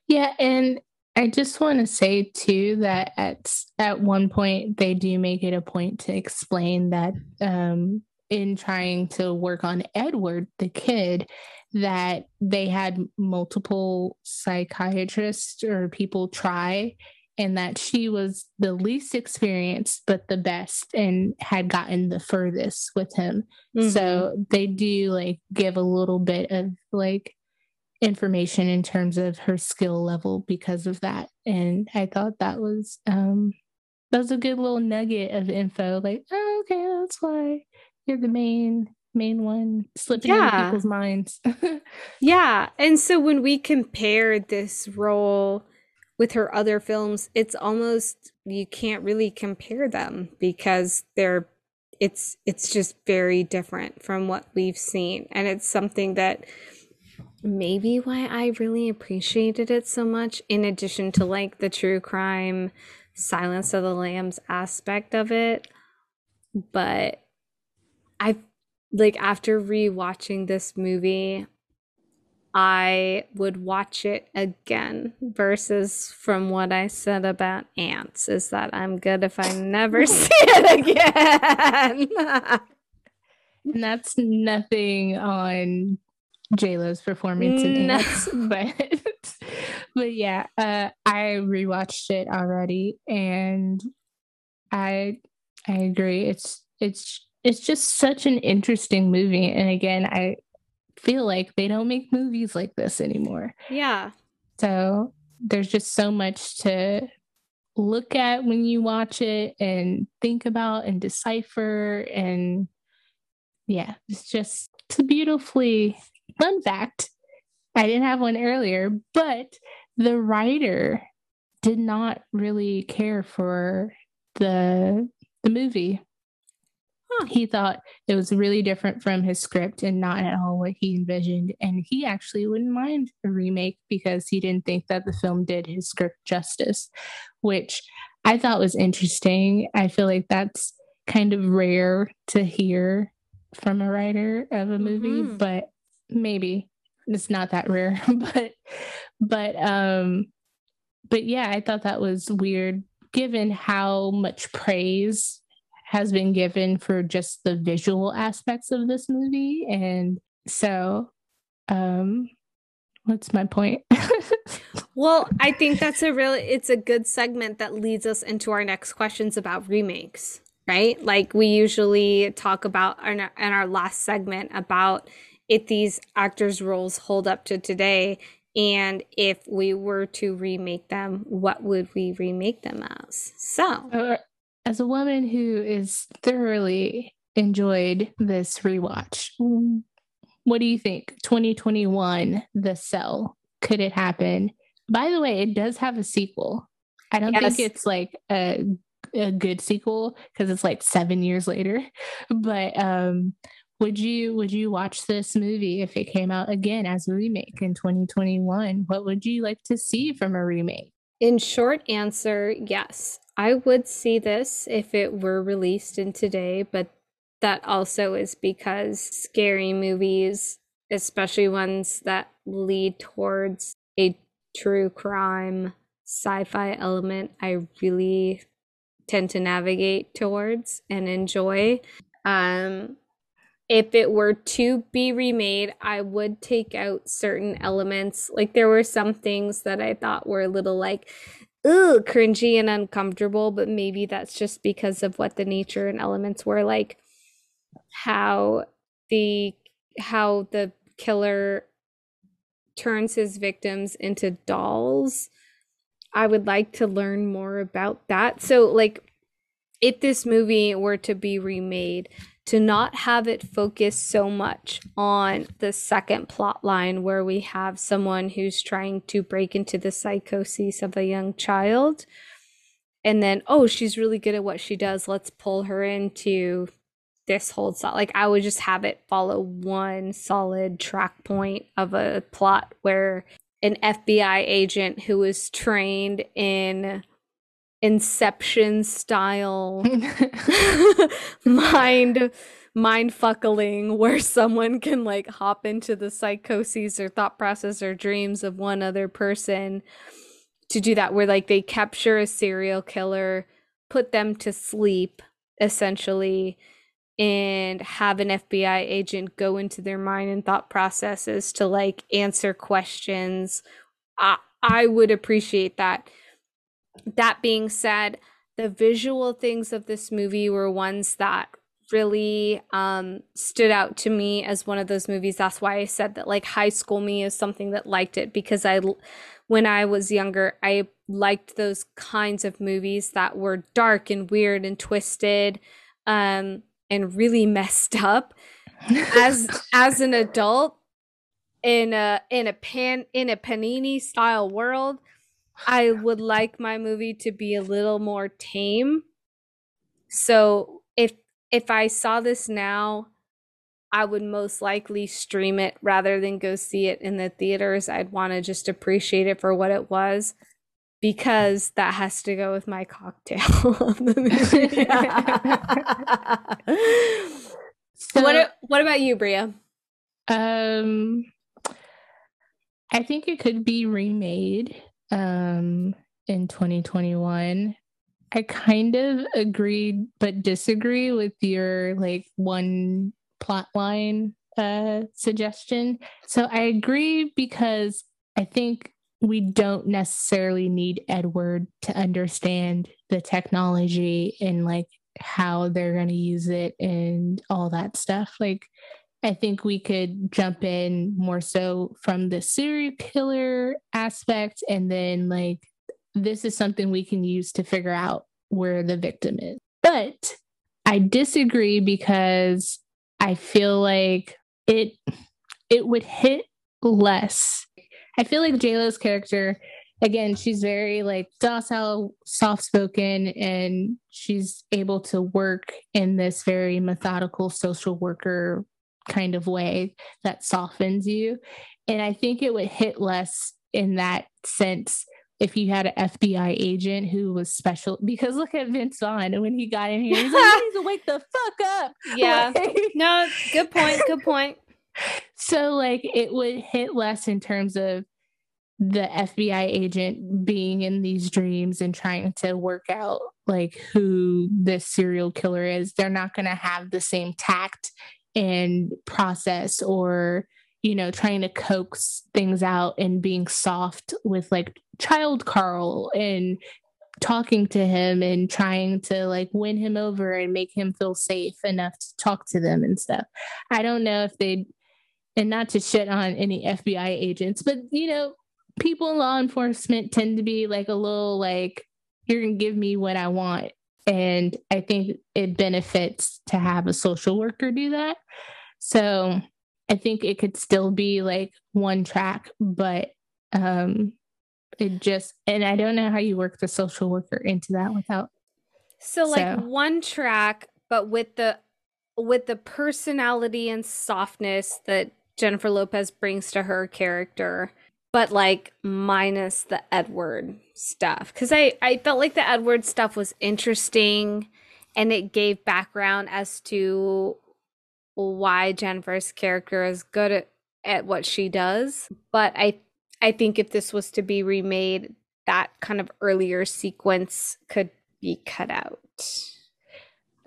Yeah, and I just want to say too that at at one point they do make it a point to explain that um in trying to work on Edward the kid that they had multiple psychiatrists or people try and that she was the least experienced but the best and had gotten the furthest with him Mm-hmm. so they do like give a little bit of like information in terms of her skill level because of that and i thought that was um that was a good little nugget of info like oh, okay that's why you're the main main one slipping into people's minds Yeah. And so when we compare this role with her other films, it's almost you can't really compare them because they're it's it's just very different from what we've seen. And it's something that maybe why I really appreciated it so much in addition to like the true crime Silence of the Lambs aspect of it. But I like after rewatching this movie, I would watch it again versus from what I said about Antz is that I'm good if I never see it again. and that's nothing on JLo's performance in No. Antz, but but yeah, uh, I rewatched it already, and I I agree. It's it's it's just such an interesting movie, and again, I feel like they don't make movies like this anymore. yeah. So there's just so much to look at when you watch it and think about and decipher and yeah, it's just it's a beautifully fun fact. I didn't have one earlier, but the writer did not really care for the the movie. Huh. He thought it was really different from his script and not at all what he envisioned. And he actually wouldn't mind a remake because he didn't think that the film did his script justice, which I thought was interesting. I feel like that's kind of rare to hear from a writer of a movie, Mhm. but maybe it's not that rare. but but um but yeah, I thought that was weird given how much praise has been given for just the visual aspects of this movie and so um what's my point Well, I think that's a really it's a good segment that leads us into our next questions about remakes, right? Like we usually talk about in our, in our last segment about if these actors' roles hold up to today and if we were to remake them, what would we remake them as? So, as a woman who is thoroughly enjoyed this rewatch what do you think 2021 the cell could it happen by the way it does have a sequel i don't Yes. think it's like a, a good sequel because it's like seven years later but um would you would you watch this movie if it came out again as a remake in 2021 what would you like to see from a remake in short answer, yes. I would see this if it were released in today, but that also is because scary movies, especially ones that lead towards a true crime sci fi element, I really tend to navigate towards and enjoy. Um, if it were to be remade, I would take out certain elements. Like there were some things that I thought were a little like, ooh, cringy and uncomfortable, but maybe that's just because of what the nature and elements were like how the how the killer turns his victims into dolls. I would like to learn more about that. So like if this movie were to be remade, to not have it focus so much on the second plot line where we have someone who's trying to break into the psychosis of a young child. And then oh she's really good at what she does. Let's pull her into this whole song like i would just have it follow one solid track point of a plot where an fbi agent who was trained in inception style mind mind fuckling where someone can like hop into the psychoses or thought process or dreams of one other person to do that where like they capture a serial killer put them to sleep essentially and have an FBI agent go into their mind and thought processes to like answer questions. I I would appreciate that that being said, the visual things of this movie were ones that really um, stood out to me as one of those movies. That's why I said that like high school me is something that liked it because I, when I was younger, I liked those kinds of movies that were dark and weird and twisted, um, and really messed up. as as an adult in a in a pan in a panini style world I would like my movie to be a little more tame. So if if I saw this now, I would most likely stream it rather than go see it in the theaters. I'd want to just appreciate it for what it was because that has to go with my cocktail of the movie. so, what what about you, Bria? Um I think it could be remade um, in 2021. I kind of agreed but disagree with your like one plot line uh, suggestion. So I agree because I think we don't necessarily need Edward to understand the technology and like how they're going to use it and all that stuff. Like I think we could jump in more so from the serial killer aspect and then like this is something we can use to figure out where the victim is. But I disagree because I feel like it it would hit less. I feel like JLo's character again, she's very like docile, soft spoken, and she's able to work in this very methodical social worker kind of way that softens you. And I think it would hit less in that sense if you had an FBI agent who was special. Because look at Vince Vaughn when he got in here, he's like, "You need to wake the fuck up." Yeah. Like, no, good point. Good point. So, like, it would hit less in terms of the FBI agent being in these dreams and trying to work out like who this serial killer is. They're not going to have the same tact and process or you know trying to coax things out and being soft with like child carl and talking to him and trying to like win him over and make him feel safe enough to talk to them and stuff. I don't know if they and not to shit on any fbi agents but you know people in law enforcement tend to be like a little like you're gonna give me what i want and I think it benefits to have a social worker do that. So I think it could still be like one track, but um it just and I don't know how you work the social worker into that without so like so. one track but with the with the personality and softness that Jennifer Lopez brings to her character but like minus the Edward stuff because I I felt like the Edward stuff was interesting and it gave background as to why Jennifer's character is good at, at what she does but I I think if this was to be remade that kind of earlier sequence could be cut out.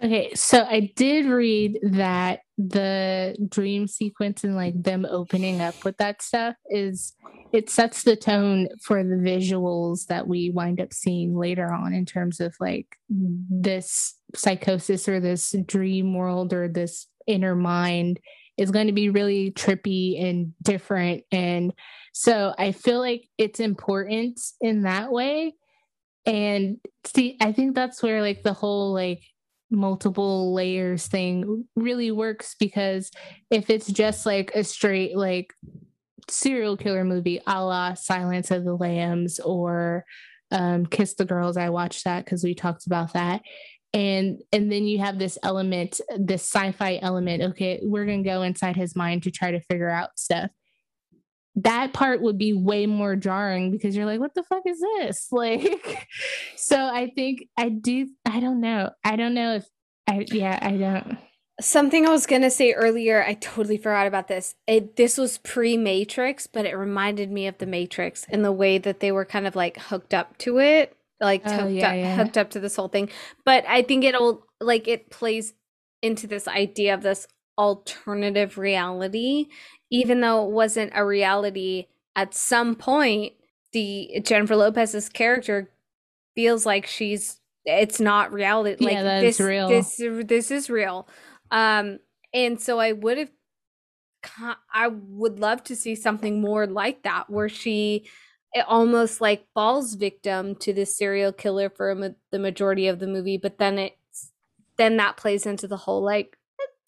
Okay, so I did read that the dream sequence and like them opening up with that stuff is it sets the tone for the visuals that we wind up seeing later on in terms of like this psychosis or this dream world or this inner mind is going to be really trippy and different. And so I feel like it's important in that way. And see I think that's where like the whole like multiple layers thing really works because if it's just like a straight like serial killer movie a la Silence of the Lambs or um, Kiss the Girls, I watched that because we talked about that. And and then you have this element, this sci-fi element. Okay, we're gonna go inside his mind to try to figure out stuff. That part would be way more jarring because you're like, what the fuck is this? Like, so I think I do. I don't know. I don't know if I. Yeah, I don't. Something I was gonna say earlier, I totally forgot about this. It this was pre Matrix, but it reminded me of the Matrix in the way that they were kind of like hooked up to it, like Oh, hooked yeah, up, yeah. hooked up to this whole thing. But I think it'll like it plays into this idea of this alternative reality, even though it wasn't a reality. At some point, the Jennifer Lopez's character feels like she's it's not reality. Yeah, Like this, is real. this this is real. Um, and so I would have, I would love to see something more like that, where she it almost like falls victim to this serial killer for a ma- the majority of the movie, but then it's then that plays into the whole like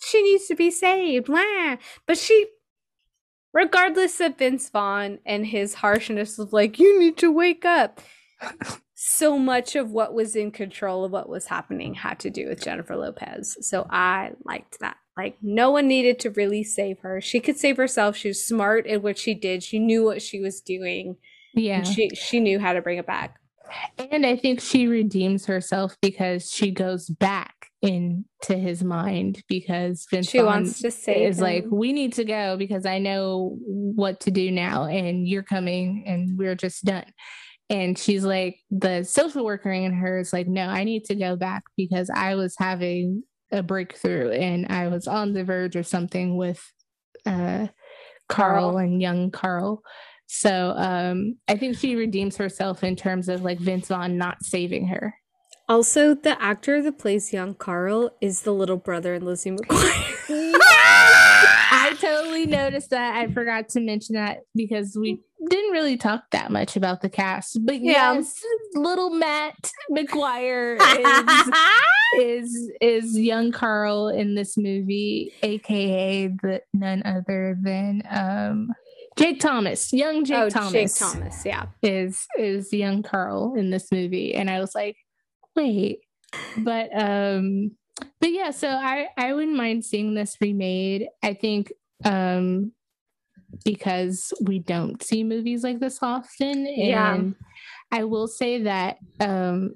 she needs to be saved, wah. but she. Regardless of Vince Vaughn and his harshness of like, you need to wake up, so much of what was in control of what was happening had to do with Jennifer Lopez. So I liked that. Like no one needed to really save her. She could save herself. She was smart at what she did. She knew what she was doing. Yeah. And she she knew how to bring it back. And I think she redeems herself because she goes back into his mind because Vince She Vaughn wants to save is like, we need to go because I know what to do now, and you're coming, and we're just done. And she's like, the social worker in her is like, no, I need to go back because I was having a breakthrough and I was on the verge of something with uh, Carl Carl. and young Carl. So um, I think she redeems herself in terms of like Vince Vaughn not saving her. Also, the actor that plays young Carl is the little brother in Lizzie McGuire. I totally noticed that. I forgot to mention that because we didn't really talk that much about the cast. But Yeah. yes, little Matt McGuire is, is is young Carl in this movie, aka the none other than um Jake Thomas. Young Jake oh, Thomas. Jake Thomas. Yeah. is is the young Carl in this movie, and I was like, wait, but um, but yeah, so I I wouldn't mind seeing this remade. I think um because we don't see movies like this often, Yeah. and I will say that um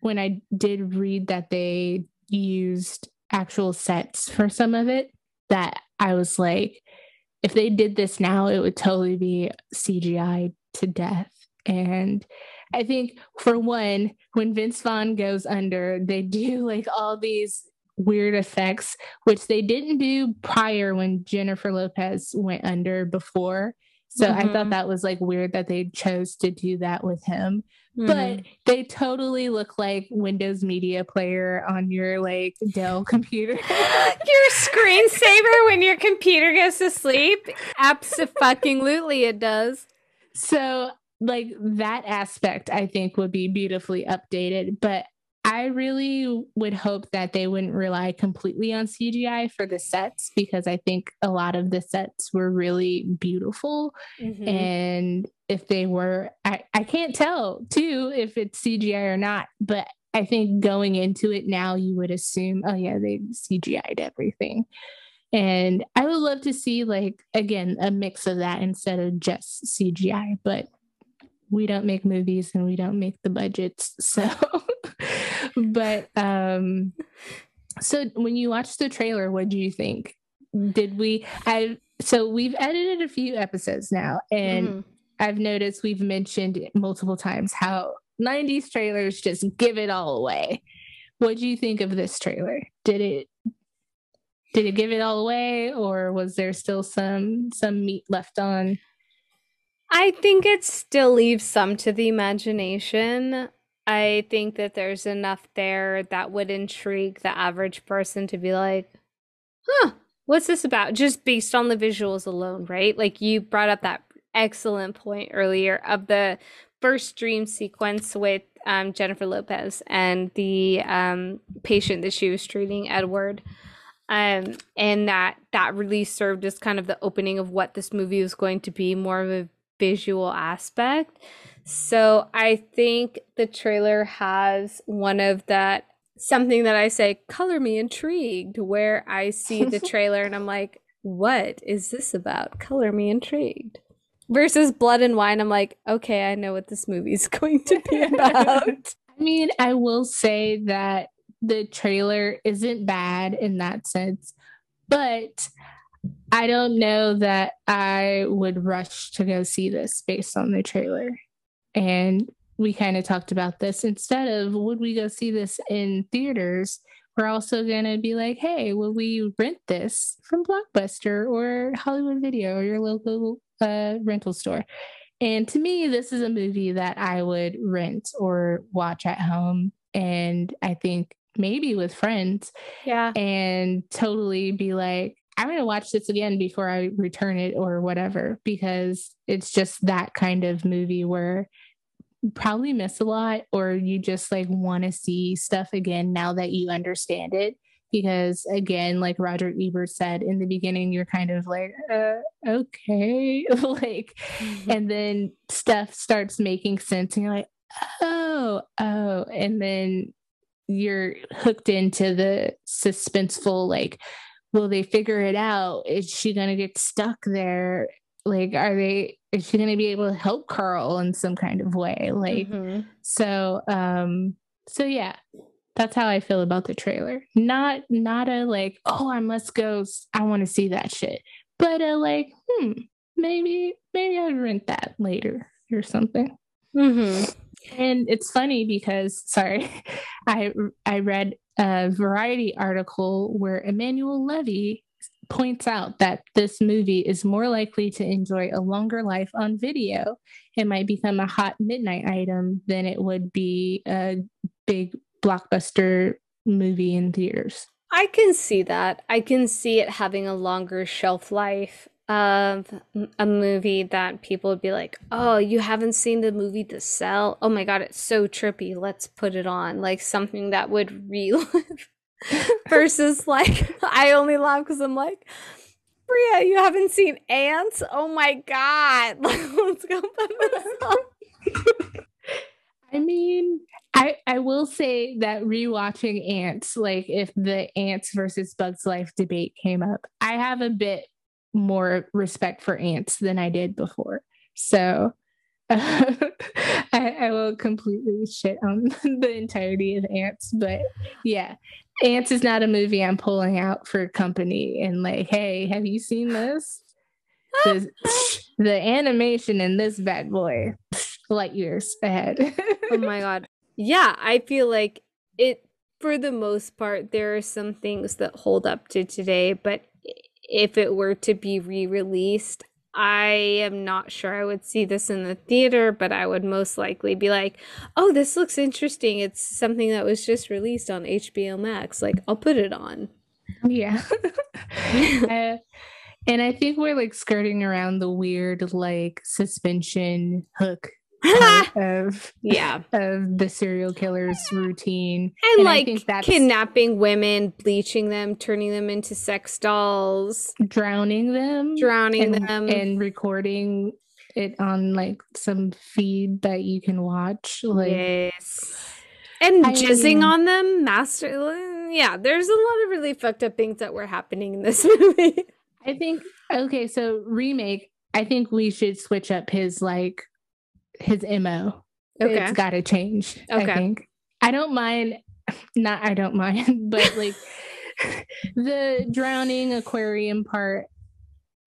when I did read that they used actual sets for some of it, that I was like, if they did this now, it would totally be CGI to death. And I think for one, when Vince Vaughn goes under, they do like all these weird effects, which they didn't do prior when Jennifer Lopez went under before. So I thought Mhm. that was like weird that they chose to do that with him. Mhm. But they totally look like Windows Media Player on your like Dell computer. your screensaver when your computer goes to sleep? Absolutely, it does. So, like that aspect, I think would be beautifully updated. But I really would hope that they wouldn't rely completely on CGI for the sets because I think a lot of the sets were really beautiful. Mhm. And if they were, I, I can't tell too if it's CGI or not. But I think going into it now, you would assume, oh, yeah, they CGI'd everything. And I would love to see, like, again, a mix of that instead of just CGI. But we don't make movies and we don't make the budgets. So, but, um, so when you watched the trailer, what do you think? Did we, I, so we've edited a few episodes now and Mhm. I've noticed we've mentioned multiple times how 90s trailers just give it all away. What do you think of this trailer? Did it did it give it all away or was there still some some meat left on? I think it still leaves some to the imagination. I think that there's enough there that would intrigue the average person to be like, huh, what's this about? Just based on the visuals alone, right? Like you brought up that excellent point earlier of the first dream sequence with um, Jennifer Lopez and the um, patient that she was treating, Edward. Um, and that that really served as kind of the opening of what this movie was going to be, more of a visual aspect. So I think the trailer has one of that something that I say, color me intrigued, where I see the trailer and I'm like, what is this about? Color me intrigued. Versus Blood and Wine, I'm like, okay, I know what this movie is going to be about. I mean, I will say that the trailer isn't bad in that sense, but I don't know that I would rush to go see this based on the trailer. And we kind of talked about this. Instead of would we go see this in theaters, we're also going to be like, hey, will we rent this from Blockbuster or Hollywood Video or your local uh, rental store? And to me, this is a movie that I would rent or watch at home. And I think maybe with friends. Yeah. And totally be like, I'm going to watch this again before I return it or whatever, because it's just that kind of movie where you probably miss a lot or you just like want to see stuff again now that you understand it because again like roger ebert said in the beginning you're kind of like uh, okay. Like mm-hmm. and then stuff starts making sense and you're like oh oh. And then you're hooked into the suspenseful like will they figure it out? Is she going to get stuck there? Like are they is she going to be able to help carl in some kind of way? Like mm-hmm. so um so yeah that's how i feel about the trailer not not a like oh i must go i want to see that shit but a like hmm maybe maybe i'd rent that later or something mm-hmm. and it's funny because sorry i i read a variety article where emanuel levy points out that this movie is more likely to enjoy a longer life on video. It might become a hot midnight item than it would be a big blockbuster movie in theaters. I can see that. I can see it having a longer shelf life of a movie that people would be like, "Oh, you haven't seen the movie The Cell? Oh my god, it's so trippy. Let's put it on." Like something that would relive versus like I only laugh because I'm like, Bria, you haven't seen antz? Oh my god. Let's go put this on. I mean, I I will say that rewatching antz, like if the antz versus Bugs Life debate came up, I have a bit more respect for antz than I did before. So I, I, will completely shit on the entirety of Antz, but yeah, Antz is not a movie I'm pulling out for company and like, hey, have you seen this? the, the animation in this bad boy, light years ahead. oh my god, yeah, I feel like it. For the most part, there are some things that hold up to today, but if it were to be re-released, I am not sure I would see this in the theater, but I would most likely be like, oh, this looks interesting. It's something that was just released on HBO Max. Like, I'll put it on. Yeah. uh, and I think we're like skirting around the weird, like, suspension hook of yeah. of the serial killer's routine. And, and like kidnapping women bleaching them turning them into sex dolls. Drowning them. Drowning and, them. and recording it on like some feed that you can watch like yes. And I jizzing mean, on them master yeah there's a lot of really fucked up things that were happening in this movie. I think okay so remake i think we should switch up his like his mo. Okay. It's got to change. Okay. I think. I don't mind. Not I don't mind, but like the drowning aquarium part.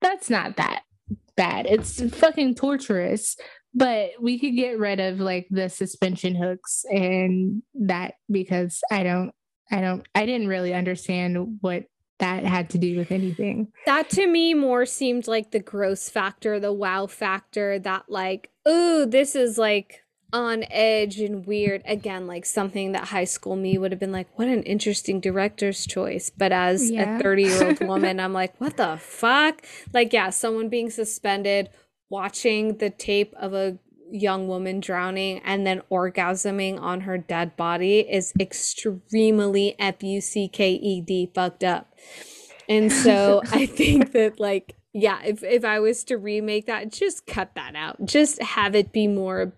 That's not that bad. It's fucking torturous, but we could get rid of like the suspension hooks and that because I don't I don't I didn't really understand what that had to do with anything. That to me more seemed like the gross factor, the wow factor that like, ooh, this is like on edge and weird. Again, like something that high school me would have been like, what an interesting director's choice. But as Yeah. a 30 year old woman, I'm like, what the fuck? Like, yeah, someone being suspended, watching the tape of a young woman drowning and then orgasming on her dead body is extremely F U C K E D fucked up. And so I think that like yeah, if if I was to remake that, just cut that out. Just have it be more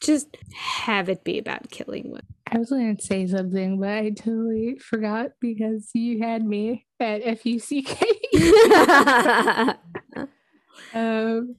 just have it be about killing women. I was going to say something, but I totally forgot because you had me at FUCK. um,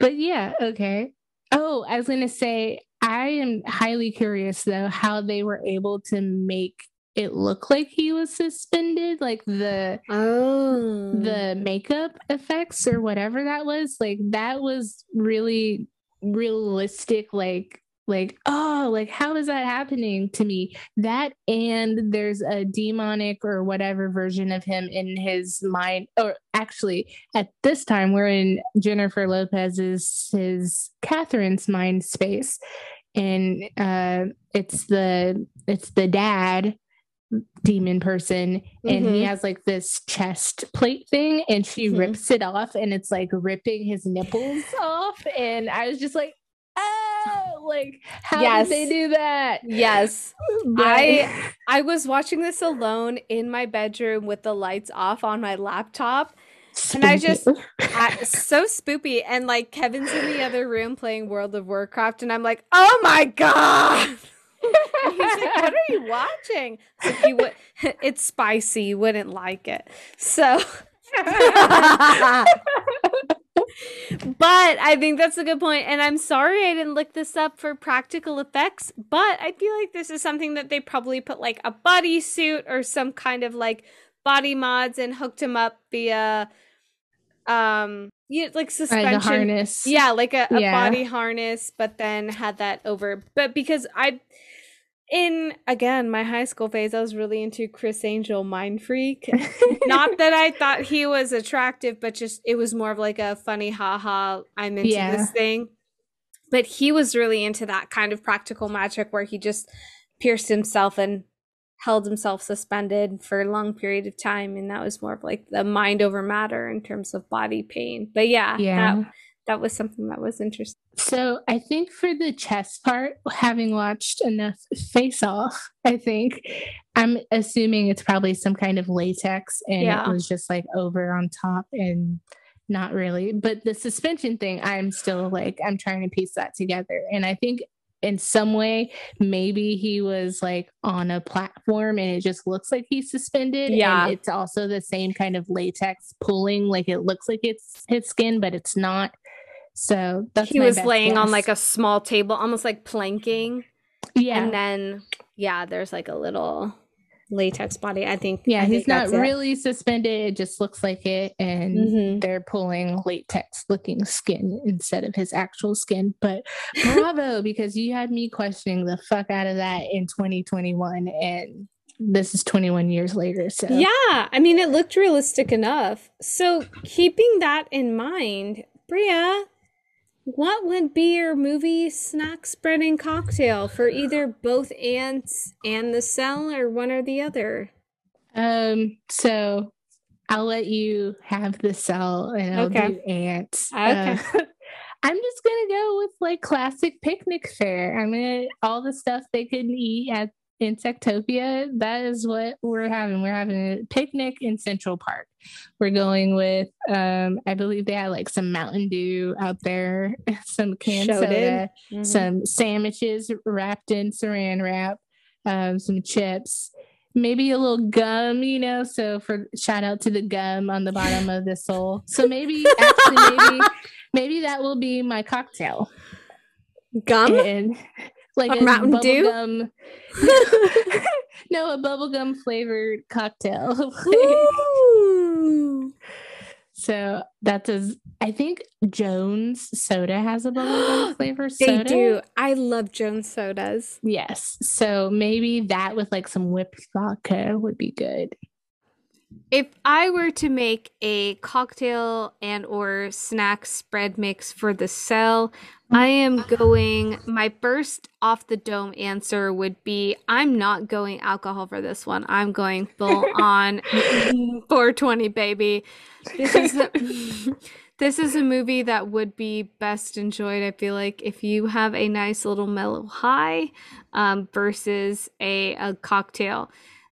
but yeah, okay. Oh, I was going to say, I am highly curious though how they were able to make it look like he was suspended, like the oh. the makeup effects or whatever that was like that was really realistic like like oh like how is that happening to me that and there's a demonic or whatever version of him in his mind or actually at this time we're in jennifer lopez's his catherine's mind space and uh it's the it's the dad demon person and he Mhm. has like this chest plate thing and she Mhm. rips it off and it's like ripping his nipples off and i was just like like how Yes. did they do that yes. But- I I was watching this alone in my bedroom with the lights off on my laptop. And I just- I, so spoopy and like Kevin's in the other room playing World of Warcraft and I'm like, "Oh my god." And he's like, "What are you watching?" Like, you would, it's spicy. You wouldn't like it. So, but I think that's a good point. And I'm sorry I didn't look this up for practical effects, but I feel like this is something that they probably put like a bodysuit or some kind of like body mods and hooked him up via, um, you know, like Right, suspension. the harness Yeah, like a, a Yeah. body harness, but then had that over. But because I, in again my high school phase, I was really into Criss Angel, Mind Freak. Not that I thought he was attractive, but just it was more of like a funny, haha, I'm into Yeah. this thing. But he was really into that kind of practical magic where he just pierced himself and held himself suspended for a long period of time and that was more of like the mind over matter in terms of body pain but yeah, yeah that that was something that was interesting So I think for the chest part, having watched enough Face Off, I think I'm assuming it's probably some kind of latex and Yeah. it was just like over on top and not really. But the suspension thing, I'm still like, I'm trying to piece that together. And I think in some way, maybe he was like on a platform and it just looks like he's suspended. Yeah. And it's also the same kind of latex pulling, like it looks like it's his skin, but it's not. So that's he was laying on like a small table almost like planking. Yeah. And then yeah there's like a little latex body. I think yeah I he's think not that's it. really suspended. It just looks like it. And Mhm. they're pulling latex looking skin instead of his actual skin. But bravo because you had me questioning the fuck out of that in 2021 and this is 21 years later so. Yeah, I mean, it looked realistic enough. So, keeping that in mind, Bria, what would be your movie snack spreading cocktail for either both antz and the cell, or one or the other? um so i'll let you have the cell and i'll Okay. do antz Okay. Uh, i'm just gonna go with like classic picnic fare i'm gonna all the stuff they could eat at insectopia that is what we're having we're having a picnic in central park we're going with um i believe they had like some mountain dew out there some canned Showed soda Mhm. some sandwiches wrapped in saran wrap, um, some chips, maybe a little gum, you know. So for shout out to the gum on the bottom of the sole. So maybe actually maybe maybe that will be my cocktail. Gum? And like A Mountain Dew? gum. no, a bubblegum flavored cocktail. Ooh. So that's as I think Jones soda has a bubblegum flavor They do. I love Jones sodas. Yes. So maybe that with like some whipped vodka would be good. If I were to make a cocktail and or snack spread mix for the cell, I am going my first off the dome answer would be I'm not going alcohol for this one. I'm going full on 420 baby. This is a, this is a movie that would be best enjoyed I feel like if you have a nice little mellow high um, versus a, a cocktail.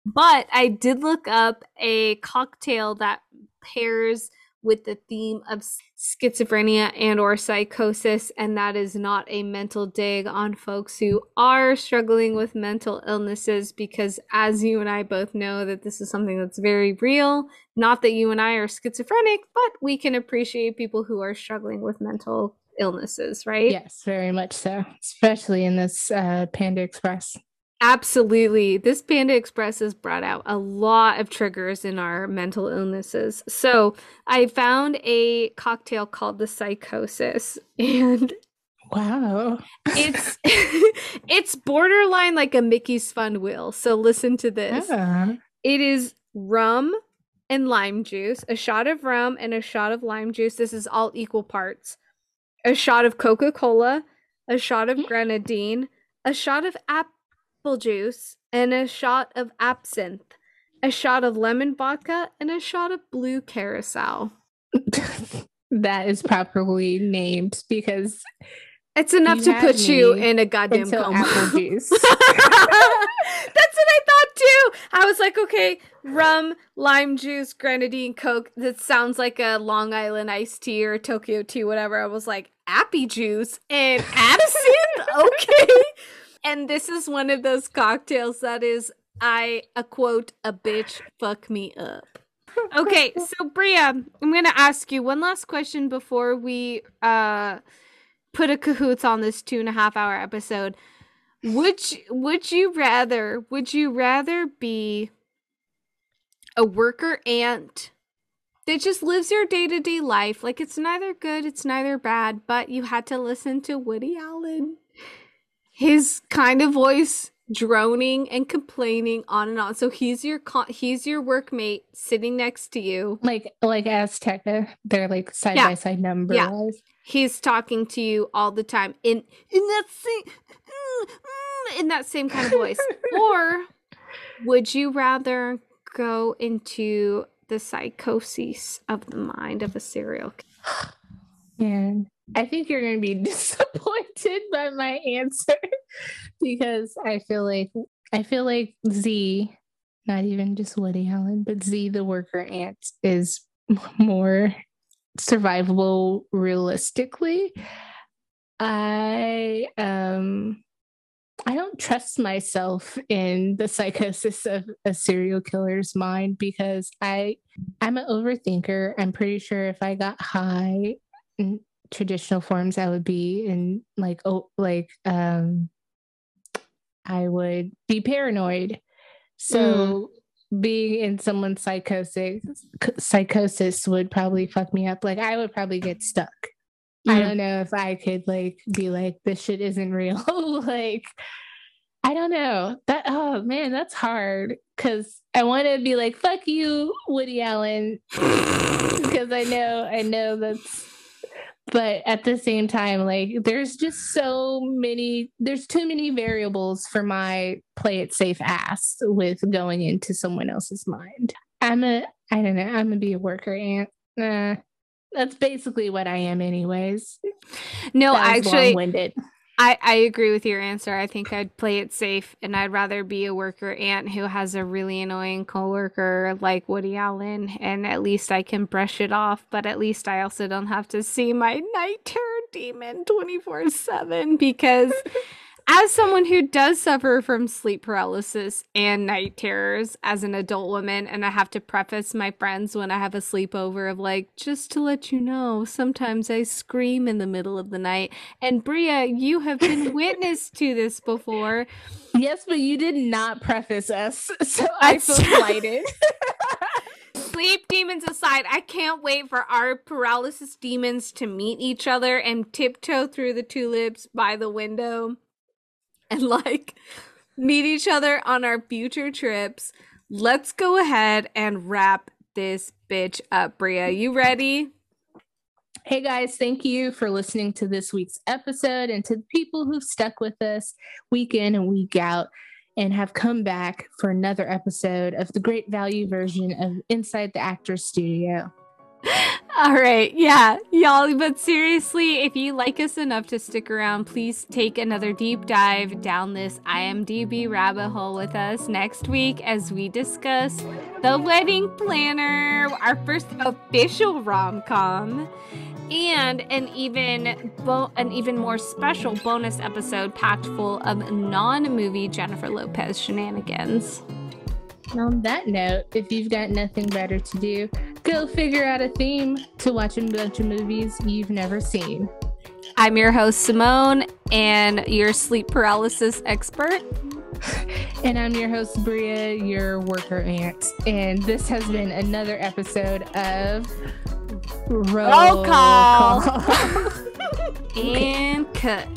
But I did look up a cocktail that pairs with the theme of schizophrenia and or psychosis and that is not a mental dig on folks who are struggling with mental illnesses because as you and I both know that this is something that's very real not that you and I are schizophrenic but we can appreciate people who are struggling with mental illnesses right Yes, very much so. Especially in this uh, Panda Express. Absolutely. This Panda Express has brought out a lot of triggers in our mental illnesses. So I found a cocktail called the Psychosis, and Wow. it's it's borderline like a Mickey's Fun Wheel. So listen to this. Ah. It is rum and lime juice, a shot of rum and a shot of lime juice. This is all equal parts. A shot of Coca Cola, a shot of grenadine, a shot of apple juice, and a shot of absinthe, a shot of lemon vodka, and a shot of blue carousel. that is properly named because It's enough to put you in a goddamn coma. apple juice. That's what I thought too. I was like, okay, rum, lime juice, grenadine, coke. That sounds like a Long Island iced tea or Tokyo tea, whatever. I was like, appy juice and absinthe? okay. And this is one of those cocktails that is, I, a quote, a bitch fuck me up. Okay, so Bria, I'm gonna ask you one last question before we uh put a cahoots on this two and a half hour episode. Would you, would you rather would you rather be a worker ant that just lives your day-to-day life like it's neither good it's neither bad but you had to listen to Woody Allen his kind of voice droning and complaining on and on so he's your he's your workmate sitting next to you like like Azteca, they're like side Yeah. by side number Yeah. wise. he's talking to you all the time in in that same in that same kind of voice or would you rather go into the psychosis of the mind of a serial killer And I think you're going to be disappointed by my answer because I feel like I feel like Z, not even just Woody Allen, but Z, the worker ant, is more survivable realistically. I um I don't trust myself in the psychosis of a serial killer's mind because I I'm an overthinker. I'm pretty sure if I got high traditional forms, I would be in like oh like um I would be paranoid. So being in someone's psychosis psychosis would probably fuck me up. Like I would probably get stuck. I Mm. don't know if I could like be like this shit isn't real. like I don't know. That oh man, that's hard cuz I want to be like fuck you Woody Allen because I know I know that's but at the same time like there's just so many there's too many variables for my play it safe ass with going into someone else's mind. I'm a I don't know, I'm gonna be a worker ant. Nah, that's basically what I am anyways. no actually long-winded. I, I agree with your answer. I think I'd play it safe and I'd rather be a worker ant who has a really annoying coworker like Woody Allen and at least I can brush it off, but at least I also don't have to see my night terror demon 24/7 because as someone who does suffer from sleep paralysis and night terrors as an adult woman, and I have to preface my friends when I have a sleepover of like, just to let you know, sometimes I scream in the middle of the night. And Bria, you have been witness to this before. Yes, but you did not preface us, so I feel slighted. sleep demons aside, I can't wait for our paralysis demons to meet each other and tiptoe through the tulips by the window and like meet each other on our future trips. Let's go ahead and wrap this bitch up, Bria. You ready? Hey guys, thank you for listening to this week's episode and to the people who've stuck with us week in and week out and have come back for another episode of the great value version of Inside the Actors Studio. All right, yeah, y'all. But seriously, if you like us enough to stick around, please take another deep dive down this IMDb rabbit hole with us next week as we discuss The Wedding Planner, our first official rom com and an even bo- an even more special bonus episode packed full of non-movie Jennifer Lopez shenanigans. On that note, if you've got nothing better to do, go figure out a theme to watch a bunch of movies you've never seen. I'm your host Simone and your sleep paralysis expert. And I'm your host Bria, your worker aunt. And this has been another episode of Roll, call. call. and cut.